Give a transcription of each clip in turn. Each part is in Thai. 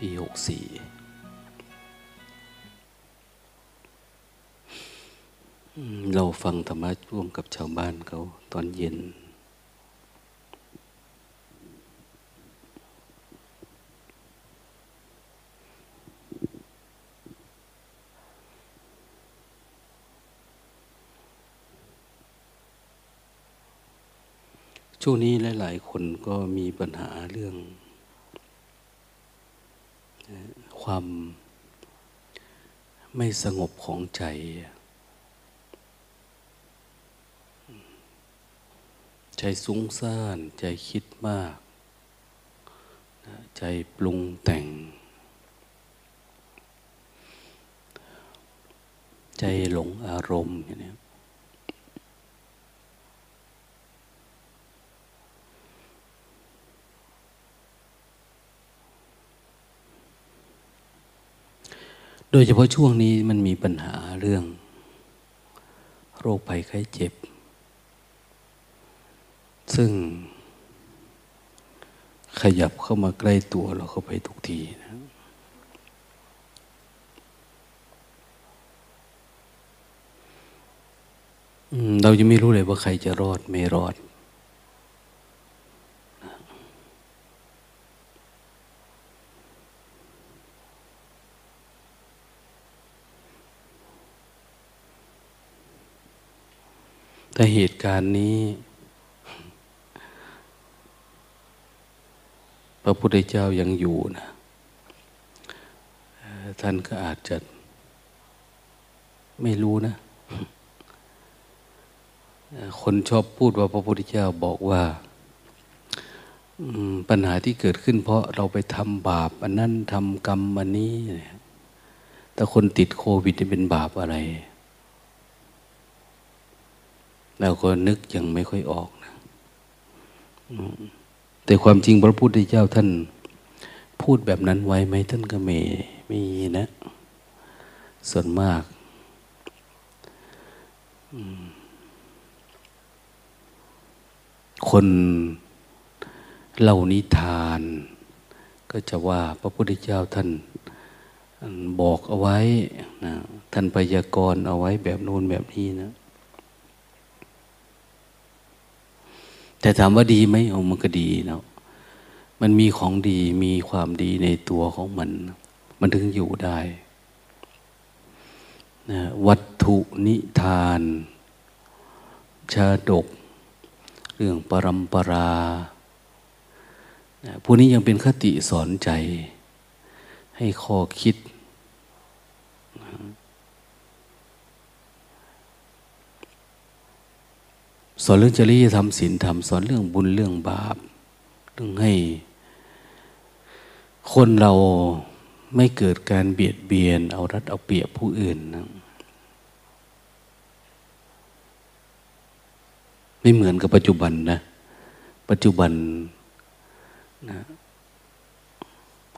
ปีหกสี่เราฟังธรรมะร่วมกับชาวบ้านเขาตอนเย็น ช่วงนี้หลาย ๆ คนก็มีปัญหาเรื่อง ความไม่สงบของใจ ใจสุ้งซ่าน ใจคิดมาก ใจปรุงแต่ง ใจหลงอารมณ์อย่างนี้ โดยเฉพาะช่วงนี้มันมีปัญหาเรื่อง โรคภัยไข้เจ็บ ซึ่ง ขยับเข้ามาใกล้ตัวเราเข้าไปทุกทีนะเราจะไม่รู้เลยว่าใครจะรอดไม่รอด แต่เหตุการณ์นี้ พระพุทธเจ้ายังอยู่นะท่านก็อาจจะไม่รู้นะ คนชอบพูดว่าพระพุทธเจ้าบอกว่าปัญหาที่เกิดขึ้น เพราะเราไปทำบาป อันนั้นทำกรรมอันนี้แต่คนติดโควิดนี่เป็นบาปอะไร เราก็นึกยังไม่ค่อยออกนะแต่ความจริงพระพุทธเจ้าท่าน พูดแบบนั้นไว้ไหมท่านก็ไม่มีนะ ส่วนมากคนเล่านิทาน ก็จะว่าพระพุทธเจ้าท่านบอกเอาไว้นะท่านพยากรณ์เอาไว้แบบโน้นแบบนี้นะ แต่ถามว่าดีไหมโอ้มันก็ดีเนาะมันมีของดีมีความดีในตัวของมัน มันถึงอยู่ได้นะวัตถุนิทาน ชาดก เรื่องปรำปราพวกนี้ยังเป็นคติสอนใจ ให้ข้อคิด สอนเรื่องจริยธรรมศีลธรรมสอนเรื่องบุญเรื่องบาปเรื่องให้ คนเราไม่เกิดการเบียดเบียน เอารัดเอาเปรียบผู้อื่นนะไม่เหมือนกับปัจจุบันนะ ปัจจุบันนะ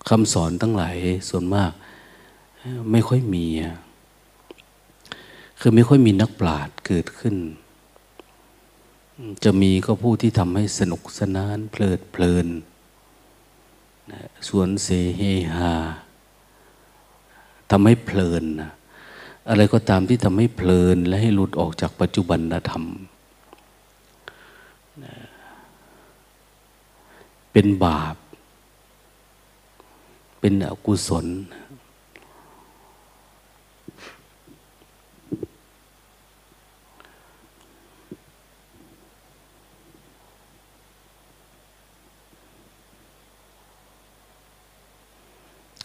คำสอนทั้งหลายส่วนมาก ไม่ค่อยมี คือไม่ค่อยมีนักปราชญ์เกิดขึ้น จะมีก็ผู้ที่ทำให้สนุกสนานเพลิดเพลินสวนเสเฮฮาทำให้เพลินนะอะไรก็ตามที่ทำให้เพลินและให้หลุดออกจากปัจจุบันธรรมเป็นบาป เป็นอกุศล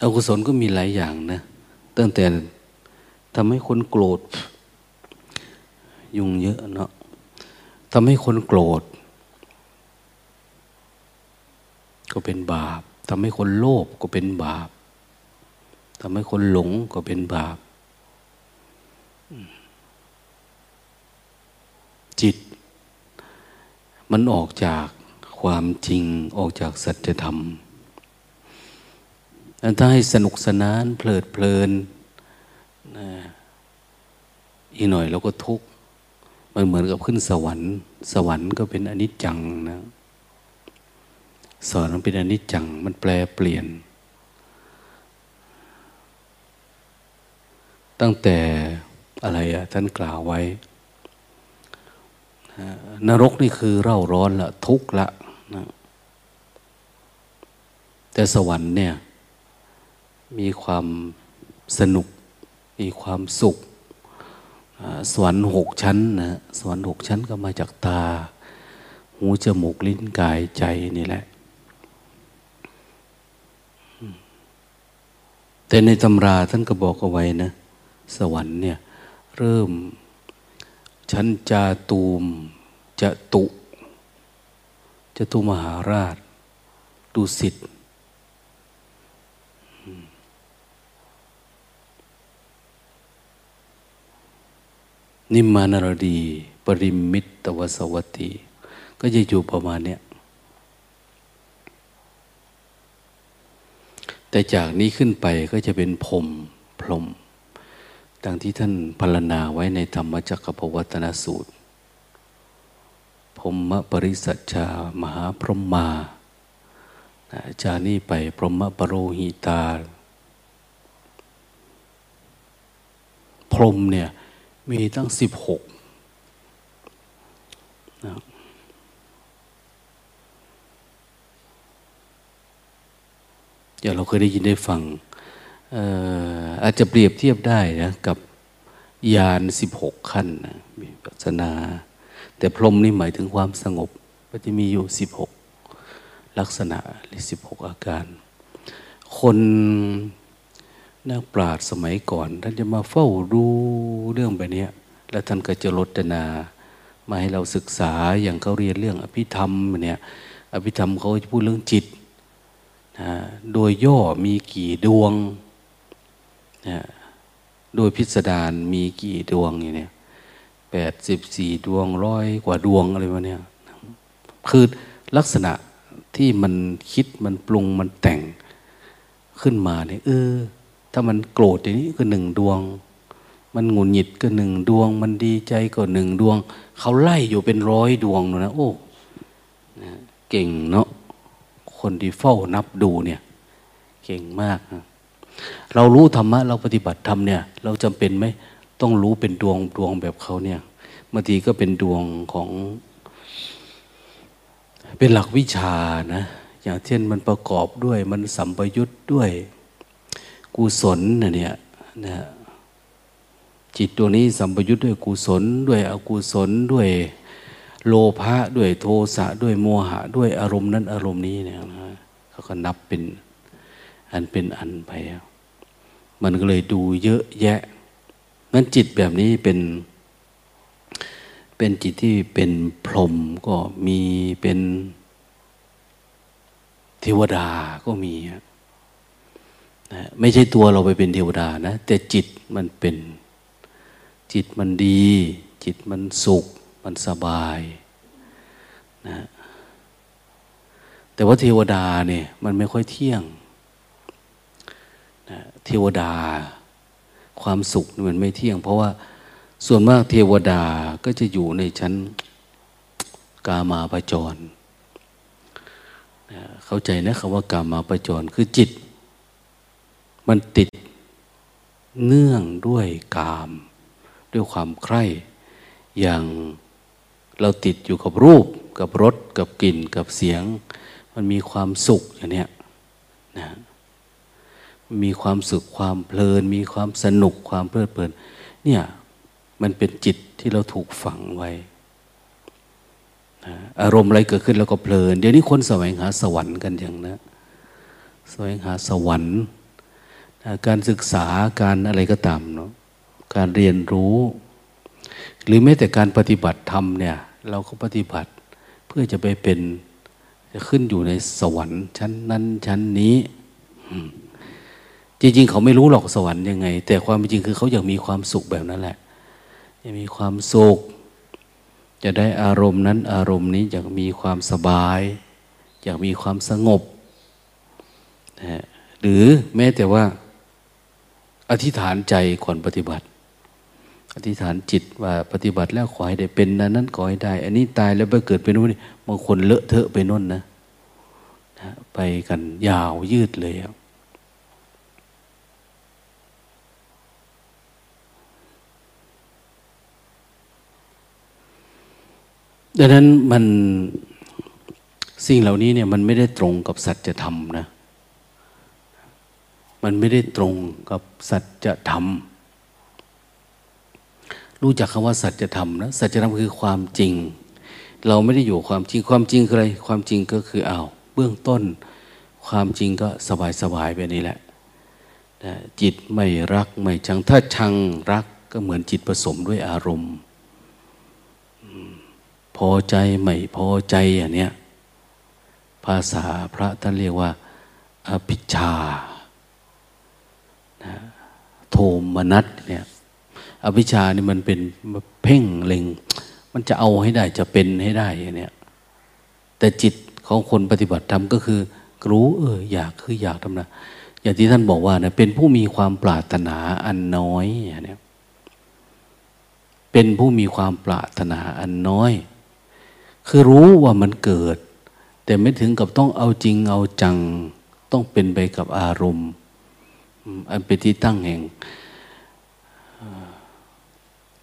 อกุศลก็มีหลายอย่างนะ ตั้งแต่ทำให้คนโกรธ ยุ่งเยอะเนาะทำให้คนโกรธ ก็เป็นบาปทำให้คนโลภก็เป็นบาปทำให้คนหลงก็เป็นบาป จิต มันออกจากความจริงออกจากสัจธรรม ถ้าให้สนุกสนาน เพลิดเพลินนะอีกหน่อยเราก็ทุกข์มันเหมือนกับขึ้นสวรรค์ สวรรค์ก็เป็นอนิจจังนะสอนมันเป็นอนิจจัง มันแปลเปลี่ยน ตั้งแต่อะไรอะท่านกล่าวไว้ นรกนี่คือเร่าร้อนละทุกข์ละนะแต่สวรรค์เนี่ย มีความสนุก มีความสุข สวรรค์หกชั้นนะสวรรค์หกชั้นก็มาจากตา หูจมูกลิ้นกายใจนี่แหละ แต่ในตำราท่านก็บอกเอาไว้นะ สวรรค์เนี่ย เริ่มชั้นจาตูมจะตุจะตุมหาราชดุสิต นิมมานรดี ปริมิตตวสวัติ ก็จะอยู่ประมาณเนี้ยแต่จากนี้ขึ้นไปก็จะเป็นพรมพรมดังที่ท่านพรรณนาไว้ในธรรมจักรพวัตนสูตรพรมปริสัชชามหาพรหมาจานี่ไปพรหมปรโรหิตา พรหมเนี่ย มีตั้งสิบหกนะเดี๋ยวเราเคยได้ยินได้ฟังอาจจะเปรียบเทียบได้นะกับยานสิบหกขั้นนะมีปัสนา แต่พรมนี่หมายถึงความสงบก็จะมีอยู่สิบหกลักษณะหรือสิบหกอาการ คน นักปราชญ์สมัยก่อน ท่านจะมาเฝ้าดูเรื่องแบบนี้แล้วท่านก็จะลดนา มาให้เราศึกษาอย่างเขาเรียนเรื่องอภิธรรมเนี่ยอภิธรรมเขาจะพูดเรื่องจิตนะโดยย่อมีกี่ดวงนะโดยพิสดารมีกี่ดวงอย่างนี้แปดสิบสี่ดวงร้อยกว่าดวงอะไรวะเนี่ยคือลักษณะที่มันคิดมันปรุงมันแต่งขึ้นมาเนี่ยเออ ถ้ามันโกรธอย่างนี้ก็หนึ่งดวง มันหงุนหงิดก็หนึ่งดวง มันดีใจก็หนึ่งดวง เขาไล่อยู่เป็นร้อยดวงนะ โอ้เก่งเนาะคนที่เฝ้านับดูเนี่ย เก่งมากนะเรารู้ธรรมะเราปฏิบัติธรรมเนี่ย เราจำเป็นไหมต้องรู้เป็นดวงดวงแบบเขาเนี่ยบางทีก็เป็นดวงของ เป็นหลักวิชานะ อย่างเช่นมันประกอบด้วยมันสัมปยุตด้วย กุศลเนี่ยนะจิตตัวนี้สัมปยุทธ์ด้วยกุศล ด้วยอกุศลด้วยโลภะด้วยโทสะด้วยโมหะ ด้วยอารมณ์นั้นอารมณ์นี้เนี่ยนะเขาก็นับเป็นอันเป็นอันไป มันก็เลยดูเยอะแยะนั้นจิตแบบนี้เป็นเป็นจิตที่เป็นพรหมก็มีเป็นเทวดาก็มี นะไม่ใช่ตัวเราไปเป็นเทวดานะ แต่จิตมันเป็น จิตมันดี จิตมันสุข มันสบายนะแต่ว่าเทวดาเนี่ยมันไม่ค่อยเที่ยงนะเทวดาความสุขมันไม่เที่ยง เพราะว่าส่วนมากเทวดาก็จะอยู่ในชั้นกามาประจร เข้าใจนะคำว่ากามาประจรคือจิต มันติดเนื่องด้วยกาม ด้วยความใคร่อย่างเราติดอยู่กับรูป กับรสกับกลิ่น กับเสียง มันมีความสุขอย่างนี้นะมีความสุขความเพลิน มีความสนุกความเพลิดเพลิน เนี่ยมันเป็นจิตที่เราถูกฝังไว้อารมณ์อะไรเกิดขึ้นแล้วก็เพลิน เดี๋ยวนี้คนแสวงหาสวรรค์กันอย่างนะแสวงหาสวรรค์ การศึกษาการอะไรก็ตามเนาะการเรียนรู้ หรือแม้แต่การปฏิบัติธรรมเนี่ย เราก็ปฏิบัติเพื่อจะไปเป็นจะขึ้นอยู่ในสวรรค์ ชั้นนั้นชั้นนี้จริง ๆ เขาไม่รู้หรอกสวรรค์ยังไง แต่ความจริงคือเขาอยากมีความสุขแบบนั้นแหละอยากมีความสุขจะได้อารมณ์นั้นอารมณ์นี้อยากมีความสบาย อยากมีความสงบนะหรือแม้แต่ว่า อธิษฐานใจก่อนปฏิบัติ อธิษฐานจิตว่าปฏิบัติแล้วขอให้ได้เป็นนั้นนั้นขอให้ได้ อันนี้ตายแล้วไปเกิดเป็นนู่นบางคนเลอะเทอะไปนู่นนะไปกันยาวยืดเลยครับดังนั้นมันสิ่งเหล่านี้เนี่ยมันไม่ได้ตรงกับสัจธรรมนะ มันไม่ได้ตรงกับสัจธรรม รู้จักคำว่าสัจธรรมนะ สัจธรรมคือความจริง เราไม่ได้อยู่ความจริง ความจริงคืออะไร ความจริงก็คือเอาเบื้องต้น ความจริงก็สบายสบายไปนี่แหละจิตไม่รักไม่ชัง ถ้าชังรักก็เหมือนจิตผสมด้วยอารมณ์พอใจไม่พอใจอย่างเนี้ยภาษาพระท่านเรียกว่า อภิชา โทมนัสเนี่ยอภิชานี่มันเป็นเพ่งเล็ง มันจะเอาให้ได้จะเป็นให้ได้เนี้ยแต่จิตของคนปฏิบัติธรรมก็คือ รู้เอออยากคืออยากทำนะอย่างที่ท่านบอกว่าเนี่ยเป็นผู้มีความปรารถนาอันน้อยอย่างเนี้ยเป็นผู้มีความปรารถนาอันน้อย คือรู้ว่ามันเกิด แต่ไม่ถึงกับต้องเอาจริงเอาจัง ต้องเป็นไปกับอารมณ์ อันเป็นที่ตั้งแห่ง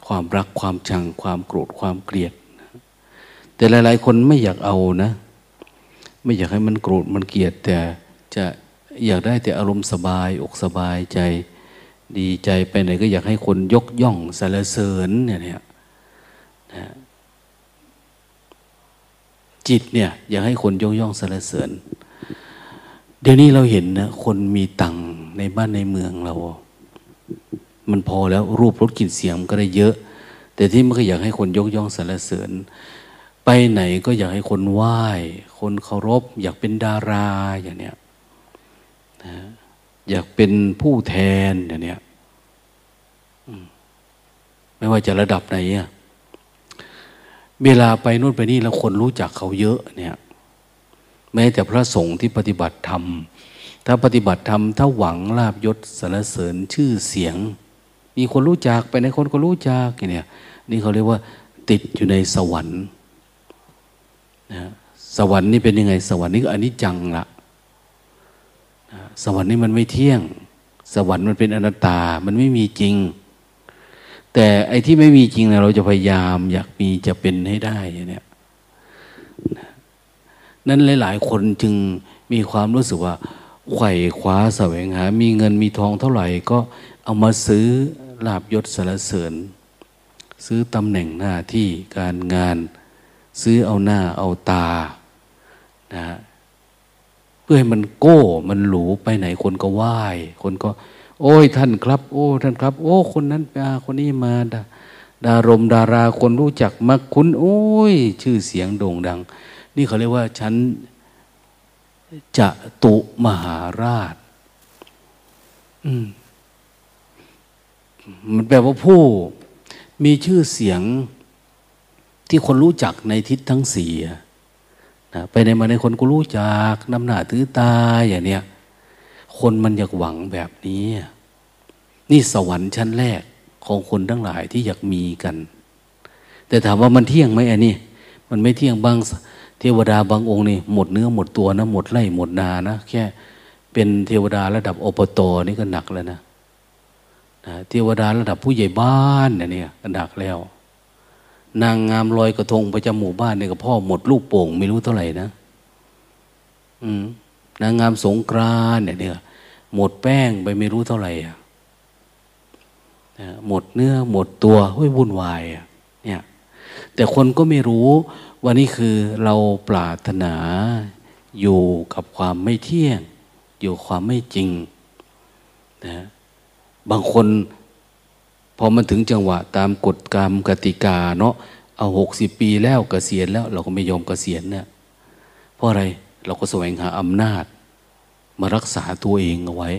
ความรักความชังความโกรธความเกลียด แต่หลายๆ คนไม่อยากเอานะ ไม่อยากให้มันโกรธมันเกลียด แต่จะอยากได้แต่อารมณ์สบายอกสบายใจดีใจไปไหนก็อยากให้คนยกย่องสรรเสริญเนี่ยนะจิตเนี่ย อยากให้คนยกย่องสรรเสริญ เดี๋ยวนี้เราเห็นนะคนมีตัง ในบ้านในเมืองเรา มันพอแล้วรูปรสกลิ่นเสียงก็ได้เยอะ แต่ที่มันก็อยากให้คนยกย่องสรรเสริญ ไปไหนก็อยากให้คนไหว้ คนเคารพ อยากเป็นดาราอย่างเนี้ยนะอยากเป็นผู้แทนอย่างเนี้ยไม่ว่าจะระดับไหนอะเวลาไปนู่นไปนี่แล้วคนรู้จักเขาเยอะเนี่ย แม้แต่พระสงฆ์ที่ปฏิบัติธรรม ถ้าปฏิบัติธรรมถ้าหวังลาบยศสรรเสริญชื่อเสียง มีคนรู้จักไปในคนก็รู้จักเนี่ยนี่เขาเรียกว่า ติดอยู่ในสวรรค์นะสวรรค์นี่เป็นยังไง สวรรค์นี่ก็อนิจจังละสวรรค์นี่มันไม่เที่ยง สวรรค์มันเป็นอนัตตา มันไม่มีจริง แต่ไอ้ที่ไม่มีจริงนะเราจะพยายามอยากมีจะเป็นให้ได้เนี่ยนั้นหลาย ๆ คนจึงมีความรู้สึกว่า ไขว่คว้าแสวงหา มีเงินมีทองเท่าไหร่ก็เอามาซื้อลาบยศสารเสริญ ซื้อตำแหน่งหน้าที่การงาน ซื้อเอาหน้าเอาตานะเพื่อให้มันโก้ มันหลูไปไหนคนก็ไหว้คนก็ โอ้ยท่านครับ โอ้ท่านครับ โอ้ คนนั้นมาคนนี้มาดาดารมดาราคนรู้จักมักคุณโอ้ย ชื่อเสียงโด่งดัง นี่เขาเรียกว่าฉัน จะตุมหาราช อืม มันแปลว่าผู้มีชื่อเสียงที่คนรู้จักในทิศทั้งสี่นะไปในมาในคนก็รู้จักน้ำหน้าถือตาอย่างเนี้ยคนมันอยากหวังแบบนี้ นี่สวรรค์ชั้นแรกของคนทั้งหลายที่อยากมีกัน แต่ถามว่ามันเที่ยงไหมอันนี้ มันไม่เที่ยงบาง วดาบางองค์นี่หมดเนื้อหมดตัวนะหมดไร่หมดนานะแค่เป็นเทวดาระดับอปตนี่ก็หนักแล้วนะนะเทวดาระดับผู้ใหญ่บ้านเนี่ยก็หนักแล้ว นางงามลอยกระทงประจำหมู่บ้านเนี่ยก็พ่อหมดลูกโป่ง ไม่รู้เท่าไหร่นะอืมนางงามสงกรานเนี่ยเนี่ยหมดแป้งไปไม่รู้เท่าไหร่อะหมดเนื้อหมดตัวเฮ้ยวุ่นวายอะเนี่ย แต่คนก็ไม่รู้ ว่านี่คือเราปรารถนาอยู่กับความไม่เที่ยง อยู่ความไม่จริงนะบางคนพอมันถึงจังหวะตามกฎกรรมกติกาเนาะเอาหกสิบปีแล้วกเกษียณแล้ว เราก็ไม่ยอมเกษียณเนี่ยเพราะอะไรเราก็แสวงหาอำนาจ มารักษาตัวเองเอาไว้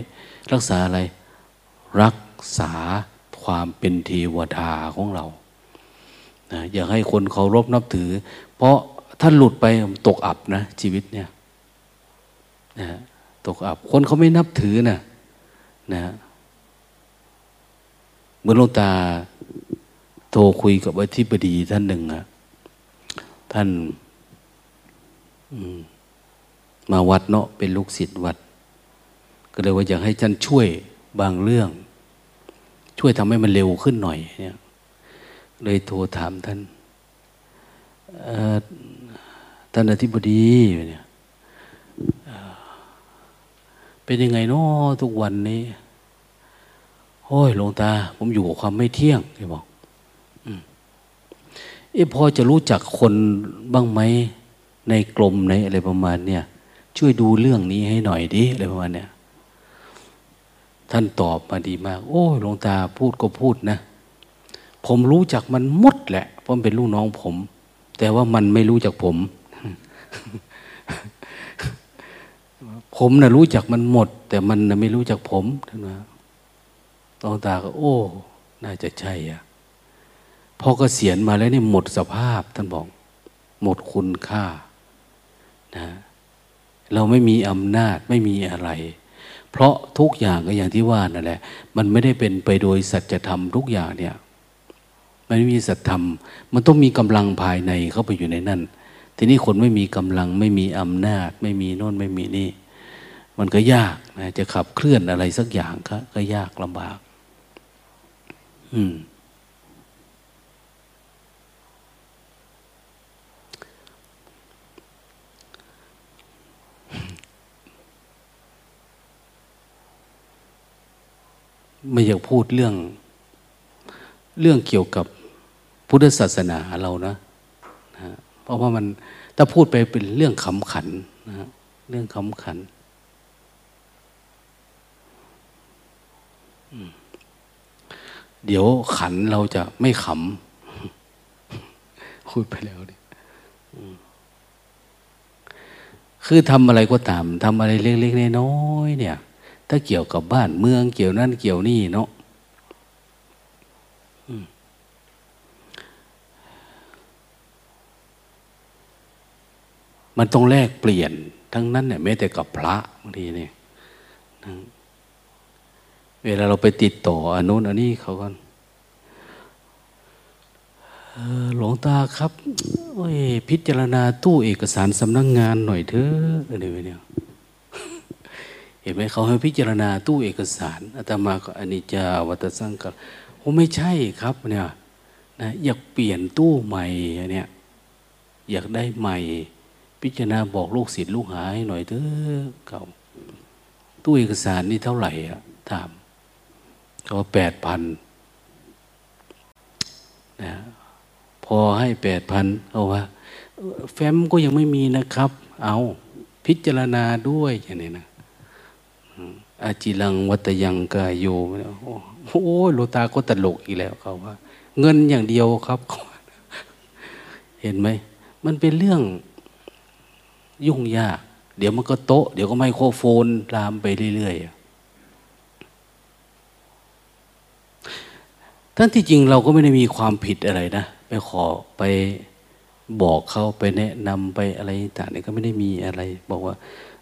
รักษาอะไร รักษาความเป็นเทวดาของเรานะอยากให้คนเคารพนับถือ เพราะถ้าหลุดไปตกอับนะ ชีวิตเนี่ยนะตกอับ คนเขาไม่นับถือนะนะเมื่อลงตาโทรคุยกับอธิบดีท่านหนึ่งอะท่านมาวัดเนาะเป็นลูกศิษย์วัด ก็เลยว่าอยากให้ท่านช่วยบางเรื่อง ช่วยทำให้มันเร็วขึ้นหน่อยเนี่ยเลยโทรถามท่าน ท่านอธิบดีเนี่ยเป็นยังไงเนาะทุกวันนี้ โอ้ยหลวงตา ผมอยู่กับความไม่เที่ยงที่บอกเอ๊ะพอจะรู้จักคนบ้างไหม ในกลมในอะไรประมาณเนี่ย ช่วยดูเรื่องนี้ให้หน่อยดิอะไรประมาณเนี่ยท่านตอบมาดีมาก โอ้หลวงตาพูดก็พูดนะ ผมรู้จักมันหมดแหละ เพราะเป็นลูกน้องผม แต่ว่ามันไม่รู้จักผม ผมนะ่ะรู้จักมันหมด แต่มันนะไม่รู้จักผมท่านว่าหลวงตาก็โอ้ น่าจะใช่อะพอเกษียณมาแล้วนี่หมดสภาพท่านบอก หมดคุณค่านะเราไม่มีอำนาจไม่มีอะไร เพราะทุกอย่างก็อย่างที่ว่านั่นแหละ มันไม่ได้เป็นไปโดยสัจธรรมทุกอย่างเนี่ย มันไม่มีสัจธรรม มันต้องมีกำลังภายในเข้าไปอยู่ในนั่น ทีนี้คนไม่มีกำลังไม่มีอำนาจ ไม่มีโน่นไม่มีนี่ มันก็ยากนะจะขับเคลื่อนอะไรสักอย่างก็ก็ยากลำบาก อืมไม่อยากพูดเรื่อง เรื่องเกี่ยวกับ พุทธศาสนาเรานะนะ เพราะว่ามันถ้าพูดไปเป็นเรื่องขำขันนะเรื่องขำขันเดี๋ยวขันเราจะไม่ขำพูดไปแล้วดิคือทำอะไรก็ตามทำอะไรเล็กๆน้อยๆเนี่ย ถ้าเกี่ยวกับบ้านเมืองเกี่ยวนั่นเกี่ยวนี่เนาะ มันต้องแลกเปลี่ยน ทั้งนั้นเนี่ยแม้แต่กับพระบางทีเนี่ยเวลาเราไปติดต่ออนุนอันนี้เขาก็หลวงตาครับพิจารณาตู้เอกสารสำนักงงานหน่อยเถอะอะไรแบบนี้ห็นไหมเขาให้พิจารณาตู้เอกสารอาตมาก็อนิจจาวัตสังกัดโอ้ไม่ใช่ครับเนี่ยนะอยากเปลี่ยนตู้ใหม่เนี่ยอยากได้ใหม่ พิจารณาบอกลูกศิษย์ลูกหาให้หน่อยเถอะเก่าตู้เอกสารนี่เท่าไหร่อะถามเขาแปดพันนะพอให้แปดพันเอาว่า แฟ้มก็ยังไม่มีนะครับ เอาพิจารณาด้วยอย่างนี้นะอาจิลังวัตยังกายโยโอ้โลตาก็ตลกอีกแล้วเขาว่า เงินอย่างเดียวครับ เห็นไหม มันเป็นเรื่อง ยุ่งยาก เดี๋ยวมันก็โต๊ะ เดี๋ยวก็ไมโครโฟนลามไปเรื่อยๆทั้งที่จริงเราก็ไม่ได้มีความผิดอะไรนะ ไปขอไปบอกเขาไปแนะนำไปอะไรต่างๆนี่ก็ไม่ได้มีอะไร บอกว่า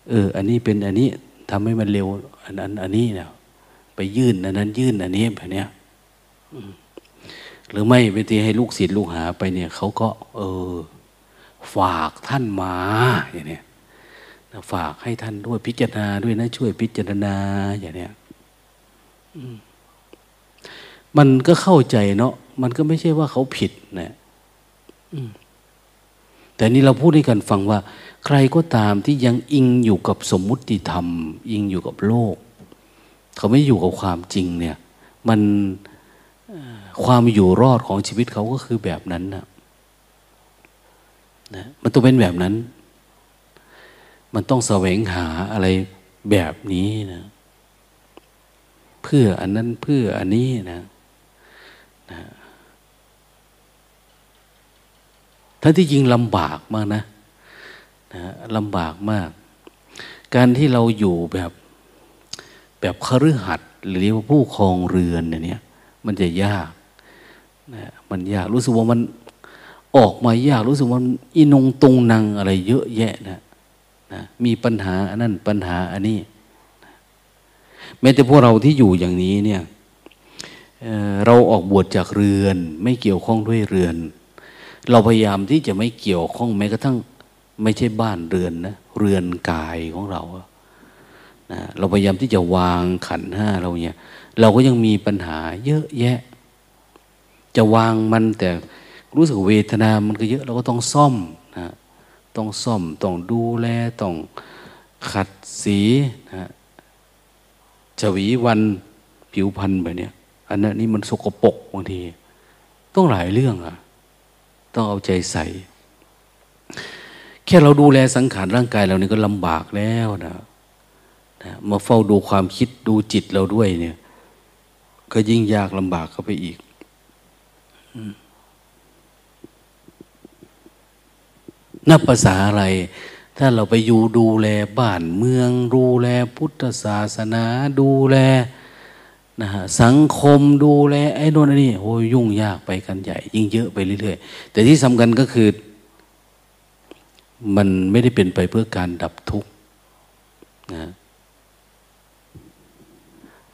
เออ อันนี้เป็นอันนี้ทำให้มันเร็ว อันนั้น อันนี้เนี่ยไปยื่นอันนั้น ยื่นอันนี้แบบเนี้ยหรือไม่ไปทีให้ลูกศิษย์ลูกหาไปเนี่ยเขาก็ เออ ฝากท่านมาอย่างเนี้ยฝากให้ท่านด้วยพิจารณาด้วยนะ ช่วยพิจารณาอย่างเนี้ยมันก็เข้าใจเนาะมันก็ไม่ใช่ว่าเขาผิดนะแต่นี่เราพูดให้กันฟังว่า ใครก็ตามที่ยังอิงอยู่กับสมมุติธรรม อิงอยู่กับโลก เขาไม่อยู่กับความจริงเนี่ย มันความอยู่รอดของชีวิตเขาก็คือแบบนั้นนะ นะมันต้องเป็นแบบนั้น มันต้องแสวงหาอะไรแบบนี้นะ เพื่ออันนั้นเพื่ออันนี้นะนะถ้าที่จริงลำบากมากนะนะลำบากมาก การที่เราอยู่แบบแบบคฤหัสถ์หรือเรียกว่าผู้ครองเรือนเนี่ย มันจะยากนะมันยากรู้สึกว่ามัน ออกมายากรู้สึกว่าอินงตรงนังอะไร เยอะแยะนะนะมีปัญหาอันนั้นปัญหาอันนี้แม้แต่พวกเราที่อยู่อย่างนี้เนี่ยเเราออกบวชจากเรือน ไม่เกี่ยวข้องด้วยเรือน เราพยายามที่จะไม่เกี่ยวข้องแม้กระทั่งไม่ใช่บ้านเรือนนะเรือนกายของเรานะเราพยายามที่จะวางขันห้าเราเนี่ย เราก็ยังมีปัญหาเยอะแยะ จะวางมันแต่ รู้สึกเวทนา มันก็เยอะเราก็ต้องซ่อมนะต้องซ่อมต้องดูแลต้องขัดสีนะจวีวันผิวพันธ์แบบนี้อันนั้นนี่มันสกปรกบางที ต้องหลายเรื่องอะต้องเอาใจใส่ แค่เราดูแลสังขารร่างกายเรานี่ก็ลำบากแล้วนะนะมาเฝ้าดูความคิดดูจิตเราด้วยเนี่ย ก็ยิ่งยากลำบากเข้าไปอีก นับภาษาอะไร ถ้าเราไปอยู่ดูแลบ้านเมือง ดูแลพุทธศาสนาดูแลนะฮะสังคมดูแลไอ้นนนี่โอ้ยุ่งยากไปกันใหญ่ ยิ่งเยอะไปเรื่อยๆ แต่ที่สำคัญก็คือ มันไม่ได้เป็นไปเพื่อการดับทุกข์นะ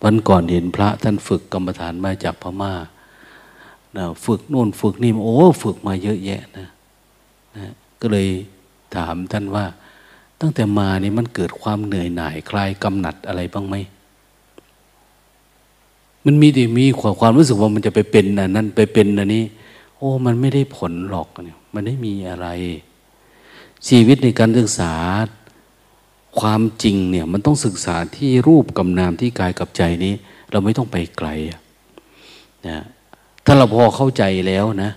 วันก่อนเห็นพระท่านฝึกกรรมฐานมาจากพม่านะฝึกโน่นฝึกนี่โอ้ฝึกมาเยอะแยะนะนะ ก็เลยถามท่านว่า ตั้งแต่มานี่มันเกิดความเหนื่อยหน่าย คลายกำหนัดอะไรบ้างไหมมันมีแต่มีความความรู้สึกว่ามันจะไปเป็นนนั้นไปเป็นอันนี้ โอ้ มันไม่ได้ผลหรอกเนี่ยมันไม่มีอะไร ชีวิตในการศึกษาความจริงเนี่ย มันต้องศึกษาที่รูปกับนามที่กายกับใจนี้ เราไม่ต้องไปไกลนะถ้าเราพอเข้าใจแล้วนะ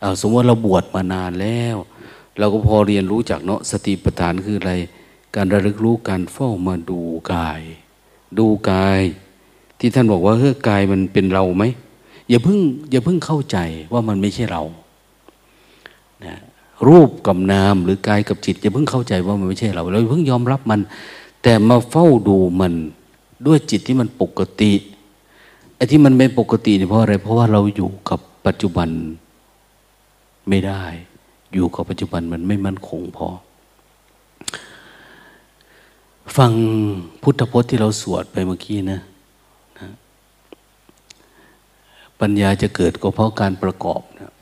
เอาสมมติเราบวชมานานแล้ว เราก็พอเรียนรู้จากเนาะสติปัฏฐานคืออะไร การระลึกรู้การเฝ้ามาดูกาย ดูกาย ที่ท่านบอกว่าเฮ้ยกายมันเป็นเราไหมอย่าเพิ่งอย่าเพิ่งเข้าใจว่ามันไม่ใช่เรานะรูปกับนามหรือกายกับจิตอย่าเพิ่งเข้าใจว่ามันไม่ใช่เราเราเพิ่งยอมรับมัน แต่มาเฝ้าดูมันด้วยจิตที่มันปกติไอ้ที่มันไม่ปกติเนี่ยเพราะอะไร เพราะว่าเราอยู่กับปัจจุบันไม่ได้ อยู่กับปัจจุบันมันไม่มั่นคงพอ ฟังพุทธพจน์ที่เราสวดไปเมื่อกี้นะปัญญาจะเกิดก็เพราะการประกอบนะ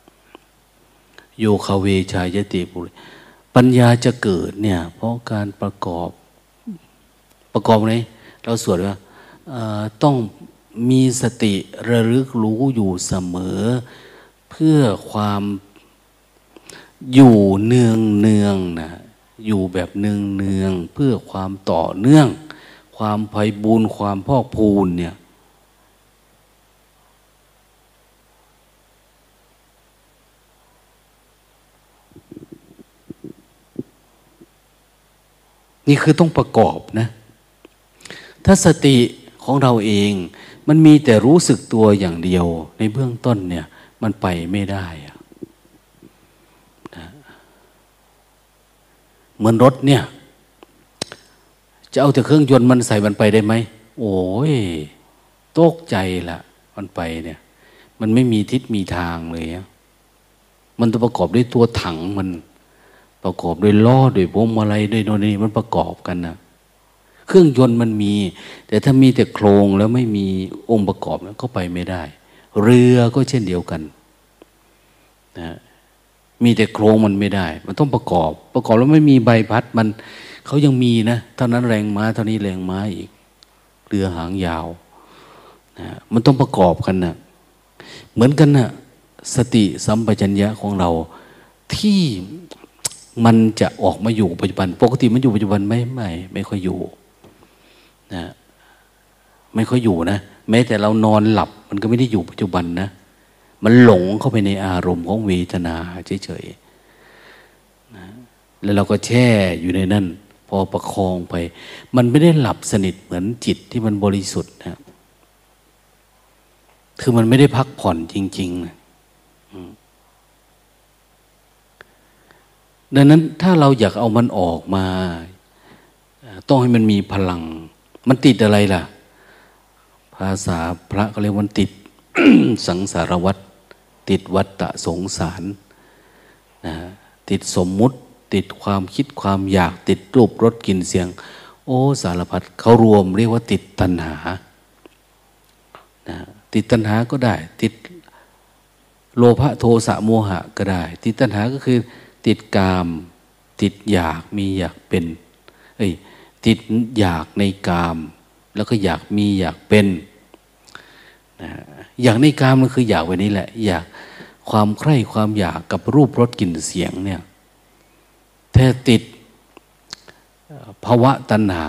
โยคาเวชายติปุริปัญญาจะเกิดเนี่ย เพราะการประกอบประกอบไหนเราสวดว่าต้องมีสติระลึกรู้อยู่เสมอ เพื่อความ อยู่เนืองเนืองนะอยู่แบบเนืองเนืองเพื่อความต่อเนื่อง ความไพบูรณ์ความพอกพูนเนี่ย นี่คือต้องประกอบนะ ถ้าสติของเราเองมันมีแต่รู้สึกตัวอย่างเดียวในเบื้องต้นเนี่ย มันไปไม่ได้อะ เหมือนรถเนี่ย จะเอาแต่เครื่องยนต์มันใส่มันไปได้ไหม โอ้ยตกใจละมันไปเนี่ย มันไม่มีทิศมีทางเลยมันต้องประกอบด้วยตัวถังมัน ประกอบด้วยล้อด้วยพวงมาลัยด้วยโน่นนี่มันประกอบกันนะเครื่องยนต์มันมี แต่ถ้ามีแต่โครงแล้วไม่มีองค์ประกอบก็ไปไม่ได้ เรือก็เช่นเดียวกันนะ มีแต่โครงมันไม่ได้ มันต้องประกอบ ประกอบแล้วไม่มีใบพัดมันเขายังมีนะเท่านั้นแรงม้าเท่านี้แรงม้าอีกเรือหางยาวนะมันต้องประกอบกันนะเหมือนกันนะสติสัมปชัญญะของเรา ที่มันจะออกมาอยู่ปัจจุบัน ปกติมันอยู่ปัจจุบันไม่ไม่ไม่ค่อยอยู่นะไม่ค่อยอยู่นะแม้แต่เรานอนหลับ มันก็ไม่ได้อยู่ปัจจุบันนะ มันหลงเข้าไปในอารมณ์ของเวทนาเฉยๆนะแล้วเราก็แช่อยู่ในนั้นพอประคองไป มันไม่ได้หลับสนิทเหมือนจิตที่มันบริสุทธิ์นะคือมันไม่ได้พักผ่อนจริงๆนะดังนั้นถ้าเราอยากเอามันออกมา ต้องให้มันมีพลัง มันติดอะไรล่ะ ภาษาพระก็เรียกว่าติด สังสารวัตร ติดวัตตะสงสารนะติดสมมุติ ติดความคิดความอยากติดรูปรสกลิ่นเสียง โอ้สารพัดเขารวมเรียกว่าติดตัณหานะติดตัณหาก็ได้ ติดโลภะโทสะโมหะก็ได้ ติดตัณหาก็คือ ติดกาม ติดอยากมีอยากเป็นเอ้ยติดอยากในกาม แล้วก็อยากมีอยากเป็นนะอยากในกามมันคืออยากไว้นี้แหละ อยาก ความใคร่ความอยากกับรูปรสกลิ่นเสียงเนี่ยแท้ติดภาวะตัณหา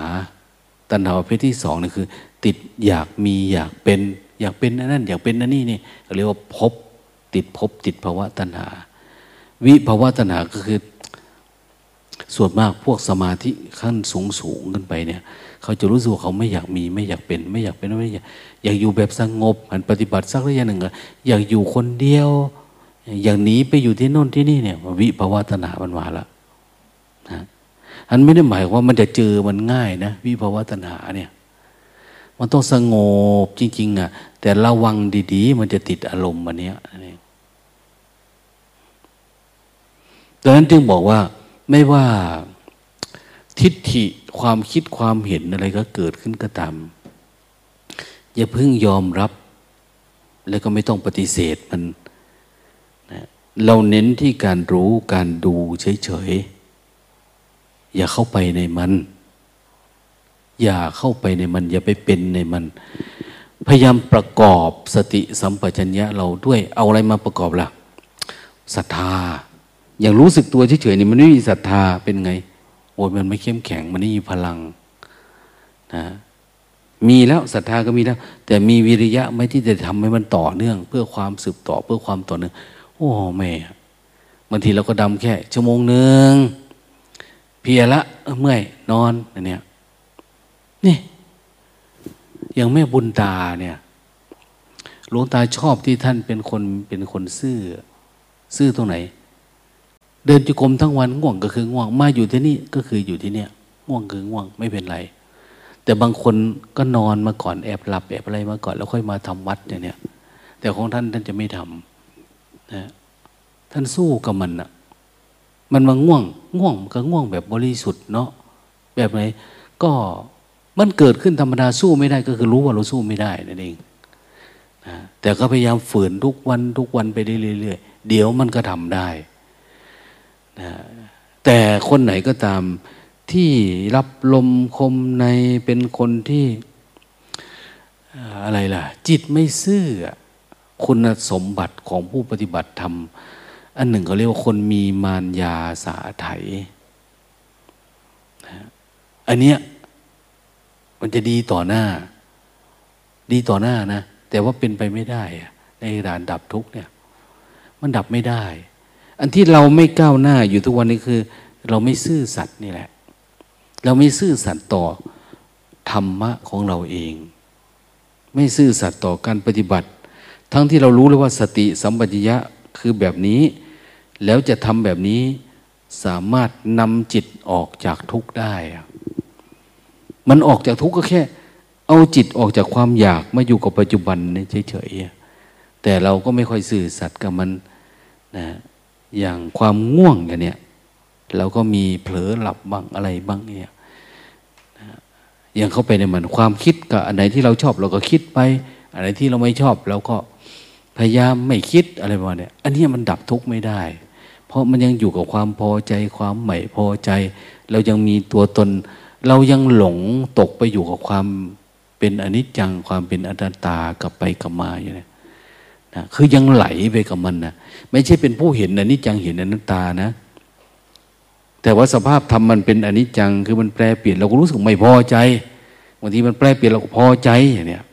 ตัณหาประเภทที่สองนี่คือ ติดอยากมีอยากเป็น อยากเป็นนั่นอยากเป็นนั่นนี่นี่เรียกว่าพบติดพบติดภาวะตัณหา วิภาวะตัณหาก็คือ ส่วนมากพวกสมาธิขั้นสูงสูงขึ้นไปเนี่ยเขาจะรู้สึกว่าเขาไม่อยากมีไม่อยากเป็น ไม่อยากเป็นไม่อยากอยากอยู่แบบสงบหันปฏิบัติสักระยะหนึ่งอยากอยู่คนเดียว อย่างหนีไปอยู่ที่โน่นที่นี่เนี่ยวิภาวะตัณหามันมาละนะอันไม่ได้หมายว่ามันจะเจอมันง่ายนะวิภาวะตัณหาเนี่ย มันต้องสงบจริง ๆ อะ แต่ระวังดีๆ มันจะติดอารมณ์มันเนี้ยนี่ดังนั้นจึงบอกว่าไม่ว่าทิฏฐิความคิดความเห็นอะไรก็เกิดขึ้นก็ตาม อย่าเพิ่งยอมรับ แล้วก็ไม่ต้องปฏิเสธมัน เราเน้นที่การรู้การดูเฉยๆ อย่าเข้าไปในมัน อย่าเข้าไปในมัน อย่าไปเป็นในมัน พยายามประกอบสติสัมปชัญญะเราด้วยเอาอะไรมาประกอบละ่ะศรัทธา อย่างรู้สึกตัวเฉยๆนี่มันไม่มีศรัทธาเป็นไงโอ้ยมันไม่เข้มแข็งมันไม่มีพลังนะมีแล้วศรัทธาก็มีแล้ว แต่มีวิริยะไหมที่จะทำให้มันต่อเนื่อง เพื่อความสืบต่อเพื่อความต่อเนื่อง โอ้แม่บางทีเราก็ดำแค่ ชั่วโมงหนึ่งเพียละเมื่อยนอนอันเนี้ยนี่อย่างแม่บุญตาเนี่ยหลวงตาชอบที่ท่านเป็นคนเป็นคนซื่อ ซื่อตรงไหน เดินจุกรมทั้งวันง่วงก็คือง่วงมาอยู่ที่นี่ก็คืออยู่ที่เนี่ยง่วงคือง่วงไม่เป็นไร แต่บางคนก็นอนมาก่อนแอบหลับแอบอะไรมาก่อนแล้วค่อยมาทำวัดเนี้ยแต่ของท่านท่านจะไม่ทำ นะท่านสู้กับมันอะมันมาง่วง ง่วงก็ง่วงแบบบริสุทธิ์เนาะแบบไหนก็มันเกิดขึ้นธรรมดาสู้ไม่ได้ก็คือรู้ว่าเราสู้ไม่ได้นั่นเองนะแต่ก็พยายามฝืนทุกวันทุกวันไปเรื่อยๆเดี๋ยวมันก็ทำได้นะแต่คนไหนก็ตามที่รับลมคมในเป็นคนที่อะไรล่ะ จิตไม่ซื่อ คุณสมบัติของผู้ปฏิบัติธรรม อันหนึ่งเขาเรียกว่าคนมีมารยาสาไถอันเนี้ยมันจะดีต่อหน้า ดีต่อหน้านะ แต่ว่าเป็นไปไม่ได้ในด่านดับทุกเนี่ย มันดับไม่ได้ อันที่เราไม่ก้าวหน้าอยู่ทุกวันนี้คือ เราไม่ซื่อสัตย์นี่แหละ เราไม่ซื่อสัตย์ต่อธรรมะของเราเอง ไม่ซื่อสัตย์ต่อการปฏิบัติ ทั้งที่เรารู้เลยว่าสติสัมปชัญญะคือแบบนี้ แล้วจะทำแบบนี้สามารถนำจิตออกจากทุกข์ได้ มันออกจากทุกข์ก็แค่ เอาจิตออกจากความอยากมาอยู่กับปัจจุบันเฉยๆแต่เราก็ไม่ค่อยสื่อสัตย์กับมันนะอย่างความง่วงอย่างเนี้ยเราก็มีเผลอหลับบ้างอะไรบ้างเนี่ยอย่างเข้าไปในมันความคิดกับอันไหนที่เราชอบเราก็คิดไป อันไหนที่เราไม่ชอบเราก็ พยายามไม่คิดอะไรประมาณนี้อันนี้มันดับทุกข์ไม่ได้ เพราะมันยังอยู่กับความพอใจความไม่พอใจ เรายังมีตัวตน เรายังหลงตกไปอยู่กับความเป็นอนิจจังความเป็นอนัตตากลับไปกลับมาอยู่เนี่ยนะคือยังไหลไปกับมันนะไม่ใช่เป็นผู้เห็นอนิจจังเห็นอนัตตานะ แต่ว่าสภาพธรรมมันเป็นอนิจจังคือมันแปรเปลี่ยนเราก็รู้สึกไม่พอใจบางทีมันแปรเปลี่ยนเราก็พอใจอย่างเนี้ย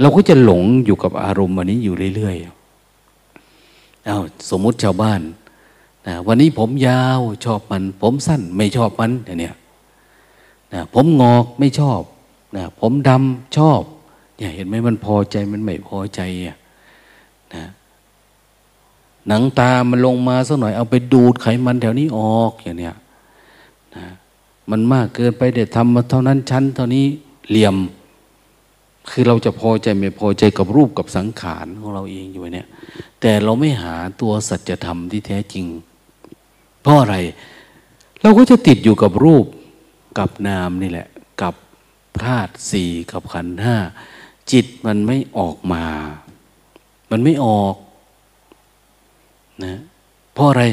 เราก็จะหลงอยู่กับอารมณ์อันนี้อยู่เรื่อยๆเอาสมมุติชาวบ้านนะวันนี้ผมยาวชอบมัน ผมสั้นไม่ชอบมันอย่างเนี้ยนะผมงอกไม่ชอบนะผมดำชอบเนี่ยเห็นไหมมันพอใจมันไม่พอใจอะนะหนังตามันลงมาสักหน่อยเอาไปดูดไขมันแถวนี้ออกอย่างเนี้ยนะมันมากเกินไปเด็ดทำมาเท่านั้นชั้น เท่านี้เหลี่ยม คือเราจะพอใจไม่พอใจกับรูปกับสังขารของเราเองอยู่เนี่ย แต่เราไม่หาตัวสัจธรรมที่แท้จริง เพราะอะไร เราก็จะติดอยู่กับรูปกับนามนี่แหละ กับธาตุสี่กับขันธ์ห้าจิตมันไม่ออกมา มันไม่ออกนะเพราะอะไร